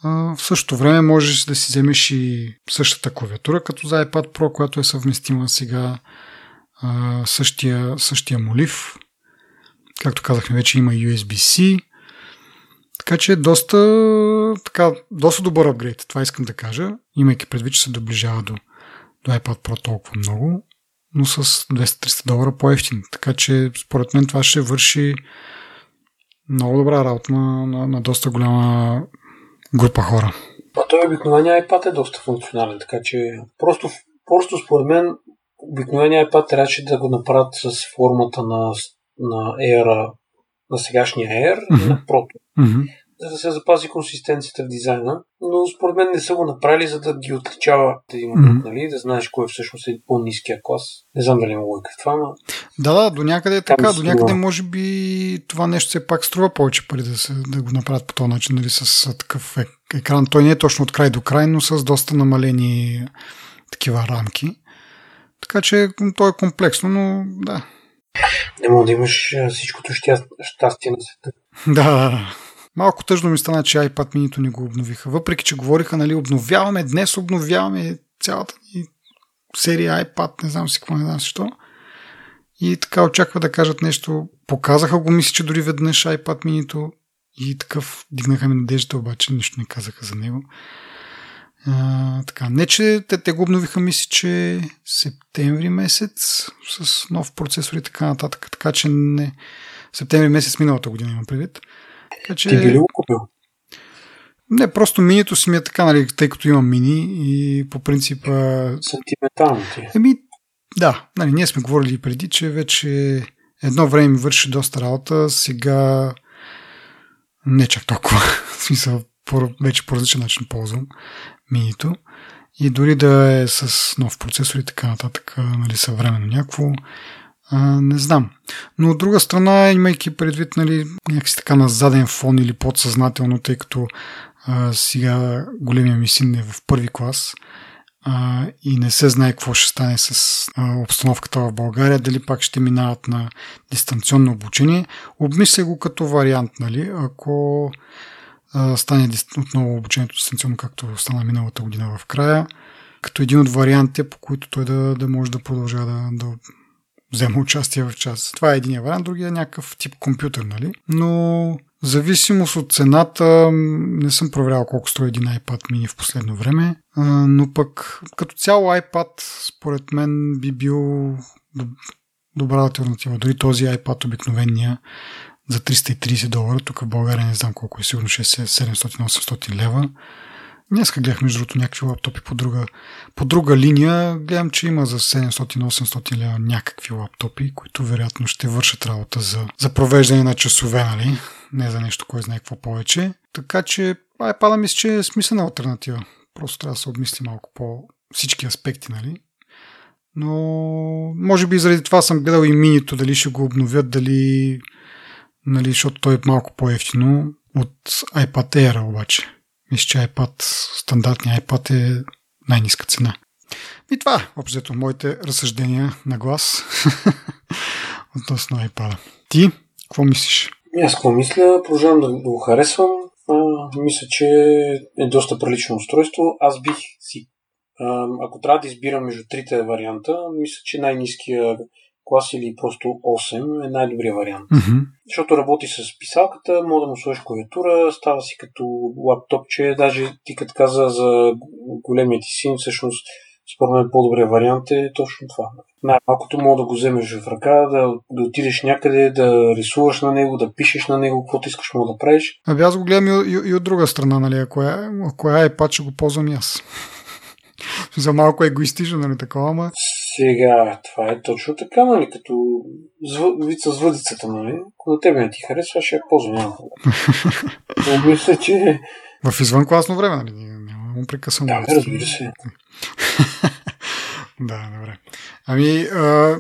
А, в същото време можеш да си вземеш и същата клавиатура, като за iPad Pro, която е съвместима сега а, същия, същия молив. Както казахме, вече има USB-C, така че доста, така, доста добър апгрейд, това искам да кажа, имайки предвид, че се доближава до, до iPad Pro толкова много, но с 200-300 долара по-ефтин. Така че според мен това ще върши много добра работа на, на, на доста голяма група хора. А той обикновения iPad е доста функционален, така че просто, просто според мен обикновения iPad трябваше да го направят с формата на, на Air, на сегашния Air mm-hmm. и на Pro. Mm-hmm. За да се запази консистенцията в дизайна, но според мен не са го направили, за да ги отличава един mm-hmm. нали? да знаеш кой е всъщност е по-низкия клас. Не знам дали има лойка в това, но... Да, да, до някъде е така, до някъде може би това нещо все пак струва повече пари да, се, да го направят по този начин, нали, с такъв екран. Той не е точно от край до край, но с доста намалени такива рамки. Така че то е комплексно, но да. Не мога да имаш всичкото щастие на света. Да, малко тъжно ми стана, че iPad mini не го обновиха. Въпреки, че говориха, нали, обновяваме, днес обновяваме цялата ни серия iPad, не знам си какво, не знам си. И така очаква да кажат нещо. Показаха го, мисля, че дори веднъж iPad mini и такъв дигнаха ми надежда, обаче нищо не казаха за него. А, така, не, че те, те го обновиха, мисля, че септември месец с нов процесор и така нататък. Така че не. Септември месец миналата година имам предвид. Така, че... Ти би ли го купил? Не, просто минито си ми е така, нали, тъй като имам мини и по принцип... Сентиментално ти. Еми, да, нали, ние сме говорили преди, че вече едно време ми върши доста работа, сега не чак толкова. В смисъл, по, вече по различен начин ползвам минито. И дори да е с нов процесор и така нататък, нали, съвременно някакво, не знам. Но от друга страна, имайки предвид нали, някакси така на заден фон или подсъзнателно, тъй като а, сега големия ми син е в първи клас а, и не се знае какво ще стане с а, обстановката в България, дали пак ще минават на дистанционно обучение. Обмисля го като вариант, нали, ако а, стане отново обучението дистанционно, както стана миналата година в края, като един от вариантите, по които той да, да може да продължава да, да взема участие в час. Това е един вариант, другия е някакъв тип компютър, нали? Но в зависимост от цената, не съм проверял колко струва един iPad mini в последно време, но пък като цяло iPad според мен би бил добра альтернатива. Дори този iPad обикновения за 330 долара, тук в България не знам колко е, сигурно 700-800 лева. Днеска гледах между другото някакви лаптопи по друга, по друга линия. Гледам, че има за 700-800 лева някакви лаптопи, които вероятно ще вършат работа за, за провеждане на часове, нали? Не за нещо, кое знае какво повече. Така че iPad мисля, че е смислена альтернатива. Просто трябва да се обмисли малко по всички аспекти, нали? Но може би заради това съм гледал и минито, дали ще го обновят, дали нали, защото той е малко по-ефтино от iPad Air обаче. Мисля, че iPad, стандартният iPad е най-низка цена. И това, общо моите разсъждения на глас относно iPad. Ти, какво мислиш? Аз какво мисля? Продължавам да, го харесвам. А, мисля, че е доста прилично устройство. Аз бих си. А, ако трябва да избирам между трите варианта, мисля, че най-низкия клас или просто 8 е най-добрият вариант. Mm-hmm. Защото работи с писалката, мога да му сложиш клавиатура, става си като лаптопче, даже ти като каза за големия ти син, всъщност според мен по-добрият вариант е точно това. Най-малкото мога да го вземеш в ръка, да, да отидеш някъде, да рисуваш на него, да пишеш на него, каквото искаш мога да правиш. Аби аз го гледам и, и, и от друга страна, нали? Ако е, ако е iPad, ще го ползвам и аз. За малко егоистично, нали такова, ама... Сега, това е точно така, нали, като вица с въдицата, нали? Ако на тебе не ти харесва, ще я ползвам. Но мисля, че... В извънкласно време, нали? Няма му прекъсвам. Да, разбира се. да, добре. Ами, а,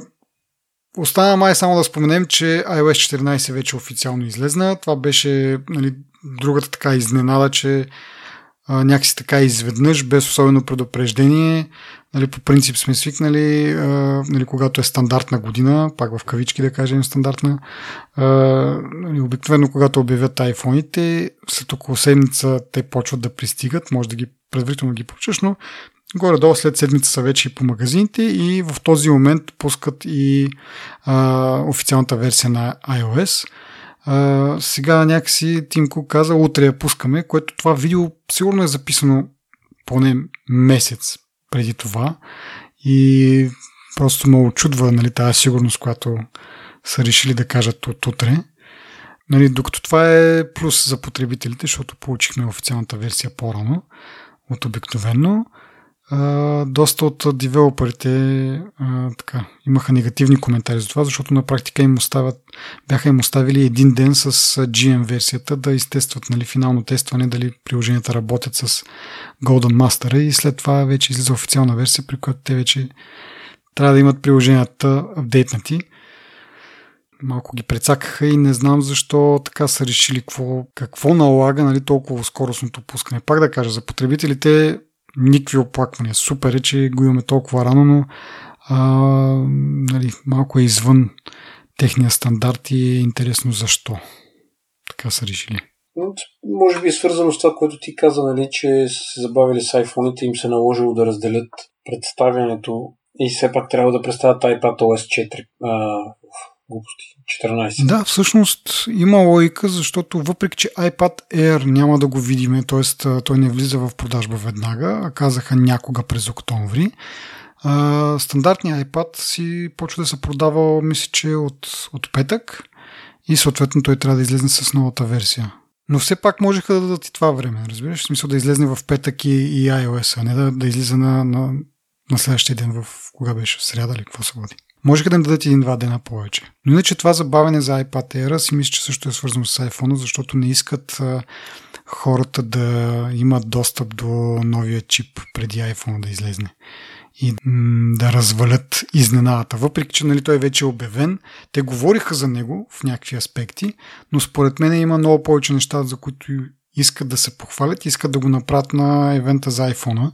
остана май само да споменем, че iOS 14 вече официално излезна. Това беше нали, другата така изненада, че някакси така изведнъж, без особено предупреждение. Нали, по принцип сме свикнали, а, нали, когато е стандартна година, пак в кавички да кажем стандартна, а, нали, обикновено когато обявят айфоните, след около седмица те почват да пристигат, може да ги предварително ги поръчаш, но горе-долу след седмица са вече и по магазините и в този момент пускат и а, официалната версия на iOS. А, сега някакси Тимко каза, утре я пускаме, което това видео сигурно е записано поне месец преди това и просто ме очудва нали, тази сигурност, която са решили да кажат от утре. Нали, докато това е плюс за потребителите, защото получихме официалната версия по-рано от обикновено доста от девелоперите така, имаха негативни коментари за това, защото на практика им оставят, бяха им оставили един ден с GM версията да изтестват нали, финално тестване дали приложенията работят с Golden Master и след това вече излиза официална версия, при която те вече трябва да имат приложенията апдейтнати. Малко ги прецакаха и не знам защо така са решили какво, какво налага нали, толкова скоростното пускане. Пак да кажа, за потребителите никакви оплаквания. Супер е, че го имаме толкова рано, но а, нали, малко е извън техния стандарт и е интересно защо. Така са решили. Може би е свързано с това, което ти каза, нали, че са се забавили с iPhone-ите, им се наложило да разделят представянето и все пак трябва да представят iPad OS 4 а, глупости. 14. Да, всъщност има логика, защото въпреки, че iPad Air няма да го видиме, т.е. той не влиза в продажба веднага, а казаха някога през октомври, стандартният iPad си почва да се продава, мисля, че от, от петък и съответно той трябва да излезе с новата версия. Но все пак можеха да дадат и това време, разбираш? В смисъл да излезне в петък и, и iOS, а не да, да излиза на, на, на следващия ден в кога беше, в сряда или какво се води. Можеха да им дадат един-два дена повече. Но иначе това забавене за iPad Air си мисля, че също е свързано с iPhone, защото не искат а, хората да имат достъп до новия чип преди iPhone да излезне и м- да развалят изненадата. Въпреки, че нали, той вече е обявен, те говориха за него в някакви аспекти, но според мен има много повече неща, за които искат да се похвалят, искат да го направят на евента за iPhone,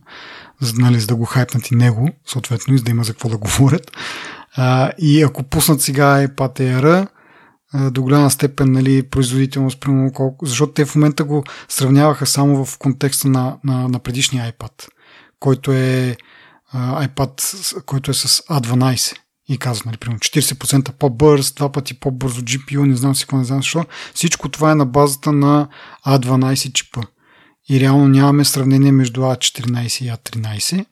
нали, за да го хайпнат и него, съответно, и за да има за какво да говорят. А, и ако пуснат сега iPad Air, до голяма степен нали, производителност, примерно колко, защото те в момента го сравняваха само в контекста на, на, на предишния iPad, който е iPad, който е с A12 и казва, нали, примерно 40% по-бърз, два пъти по-бързо GPU, не знам си какво, не знам защо. Всичко това е на базата на A12 чипа. И реално нямаме сравнение между A14 и A13.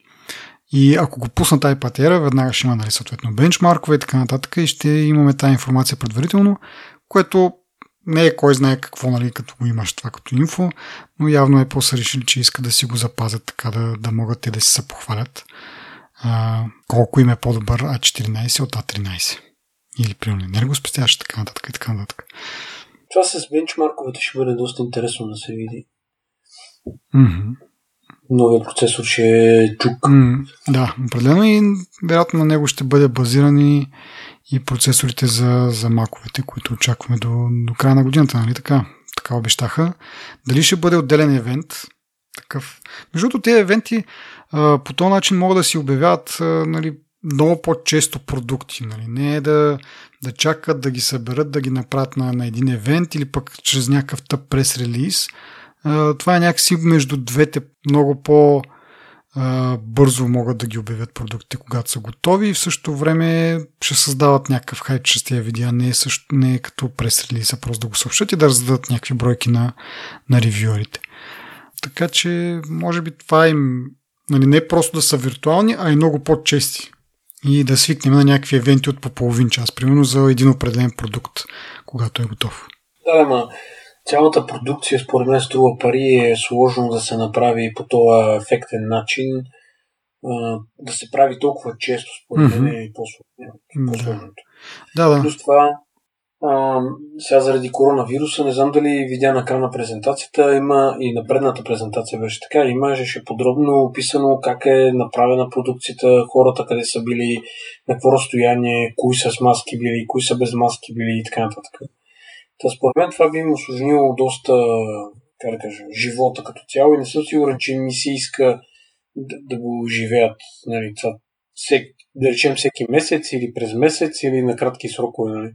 И ако го пуснат iPad Air, веднага ще има нали, съответно бенчмаркове и така нататък и ще имаме тази информация предварително, което не е кой знае какво, нали, като го имаш това като инфо, но явно е по-са решили, че иска да си го запазят така, да, да могат те да си се похвалят а, колко им е по-добър А14 от А13. Или примерно енергоспестящ, така нататък и така нататък. Това с бенчмарковете ще бъде доста интересно да се види. Mm-hmm новия процесор ще е чук. Mm, да, определено и вероятно на него ще бъде базирани и процесорите за, за маковете, които очакваме до, до края на годината, нали така? Така обещаха. Дали ще бъде отделен евент? Такъв. Между другото, тези евенти а, по този начин могат да си обявяват а, нали, много по-често продукти. Нали? Не е да, да чакат да ги съберат, да ги направят на, на един евент или пък чрез някакъв тъп прес-релиз това е някакси между двете много по- бързо могат да ги обявят продуктите, когато са готови и в същото време ще създават някакъв хайп чрез тези видеа. Не е, също, не е като прес релиза, просто да го съобщат и да раздадат някакви бройки на, на ревюерите. Така че, може би това им Нали, не просто да са виртуални, а и много по-чести. И да свикнем на някакви евенти от по половин час, примерно за един определен продукт, когато е готов. Да, ма цялата продукция според мен струва пари е сложно да се направи по този ефектен начин. Да се прави толкова често, според мен mm-hmm. е по-сложното. Да, да. Плюс това, а, сега заради коронавируса, не знам дали видя на края на презентацията, има и на предната презентация беше така, имаше подробно описано как е направена продукцията, хората къде са били, на какво разстояние, кои са с маски били, кои са без маски били и така нататък. Та според мен това би им осложнило доста, как да кажа, живота като цяло и не съм сигурен, че ми се иска да, да го живеят, нали, това, всек, да речем всеки месец или през месец или на кратки срокове, нали.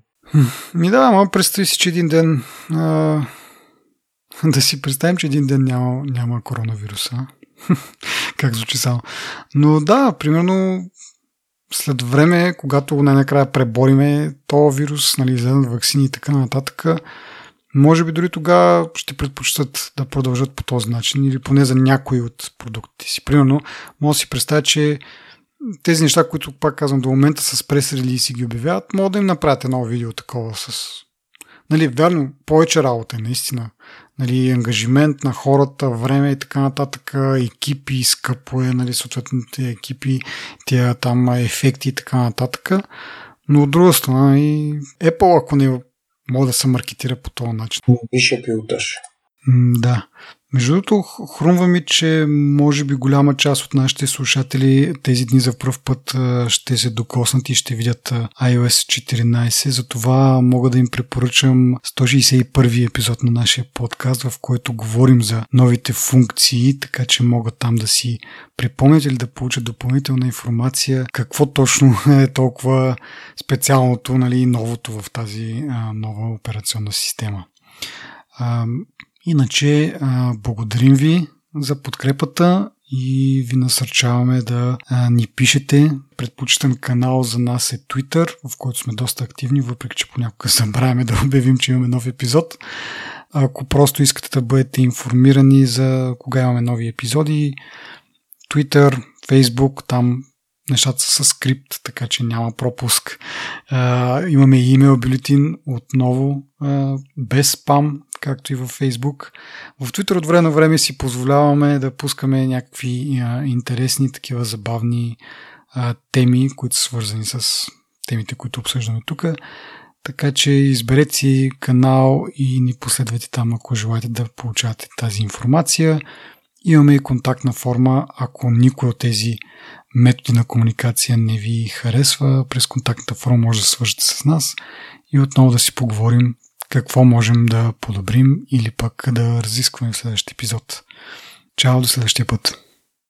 Ми да, ама представи си, че един ден а, да си представим, че един ден няма, няма коронавируса. как звучи само. Но да, примерно след време, когато най-накрая пребориме то вирус, нали, излезат вакцини и така нататък, може би дори тогава ще предпочитат да продължат по този начин или поне за някои от продуктите си. Примерно, може да си представя, че тези неща, които пак казвам до момента с прес си ги обявяват, могат да им направят едно видео такова с... Нали, вярно, повече работа е наистина. Нали, ангажимент на хората, време и така нататък, екипи, скъпо е, нали, съответните екипи, тия там ефекти и така нататък. Но от друга страна и Apple, ако не може да се маркетира по този начин. Висше пилотаж. Да. Между другото, хрумва ми, че може би голяма част от нашите слушатели тези дни за първ път ще се докоснат и ще видят iOS 14. Затова мога да им препоръчам 161 епизод на нашия подкаст, в който говорим за новите функции, така че могат там да си припомнят или да получат допълнителна информация какво точно е толкова специалното, нали, новото в тази нова операционна система. Иначе, благодарим ви за подкрепата и ви насърчаваме да ни пишете. Предпочитан канал за нас е Twitter, в който сме доста активни, въпреки че понякога забравяме да обявим, че имаме нов епизод. Ако просто искате да бъдете информирани за кога имаме нови епизоди, Twitter, Facebook, там нещата са с скрипт, така че няма пропуск. имаме и имейл бюлетин отново без спам, както и във Facebook. В Twitter от време на време си позволяваме да пускаме някакви а, интересни, такива забавни а, теми, които са свързани с темите, които обсъждаме тук. Така че изберете си канал и ни последвайте там, ако желаете да получавате тази информация. Имаме и контактна форма, ако никой от тези методи на комуникация не ви харесва, през контактната форма може да свържете с нас и отново да си поговорим какво можем да подобрим или пък да разискваме в следващия епизод. Чао до следващия път!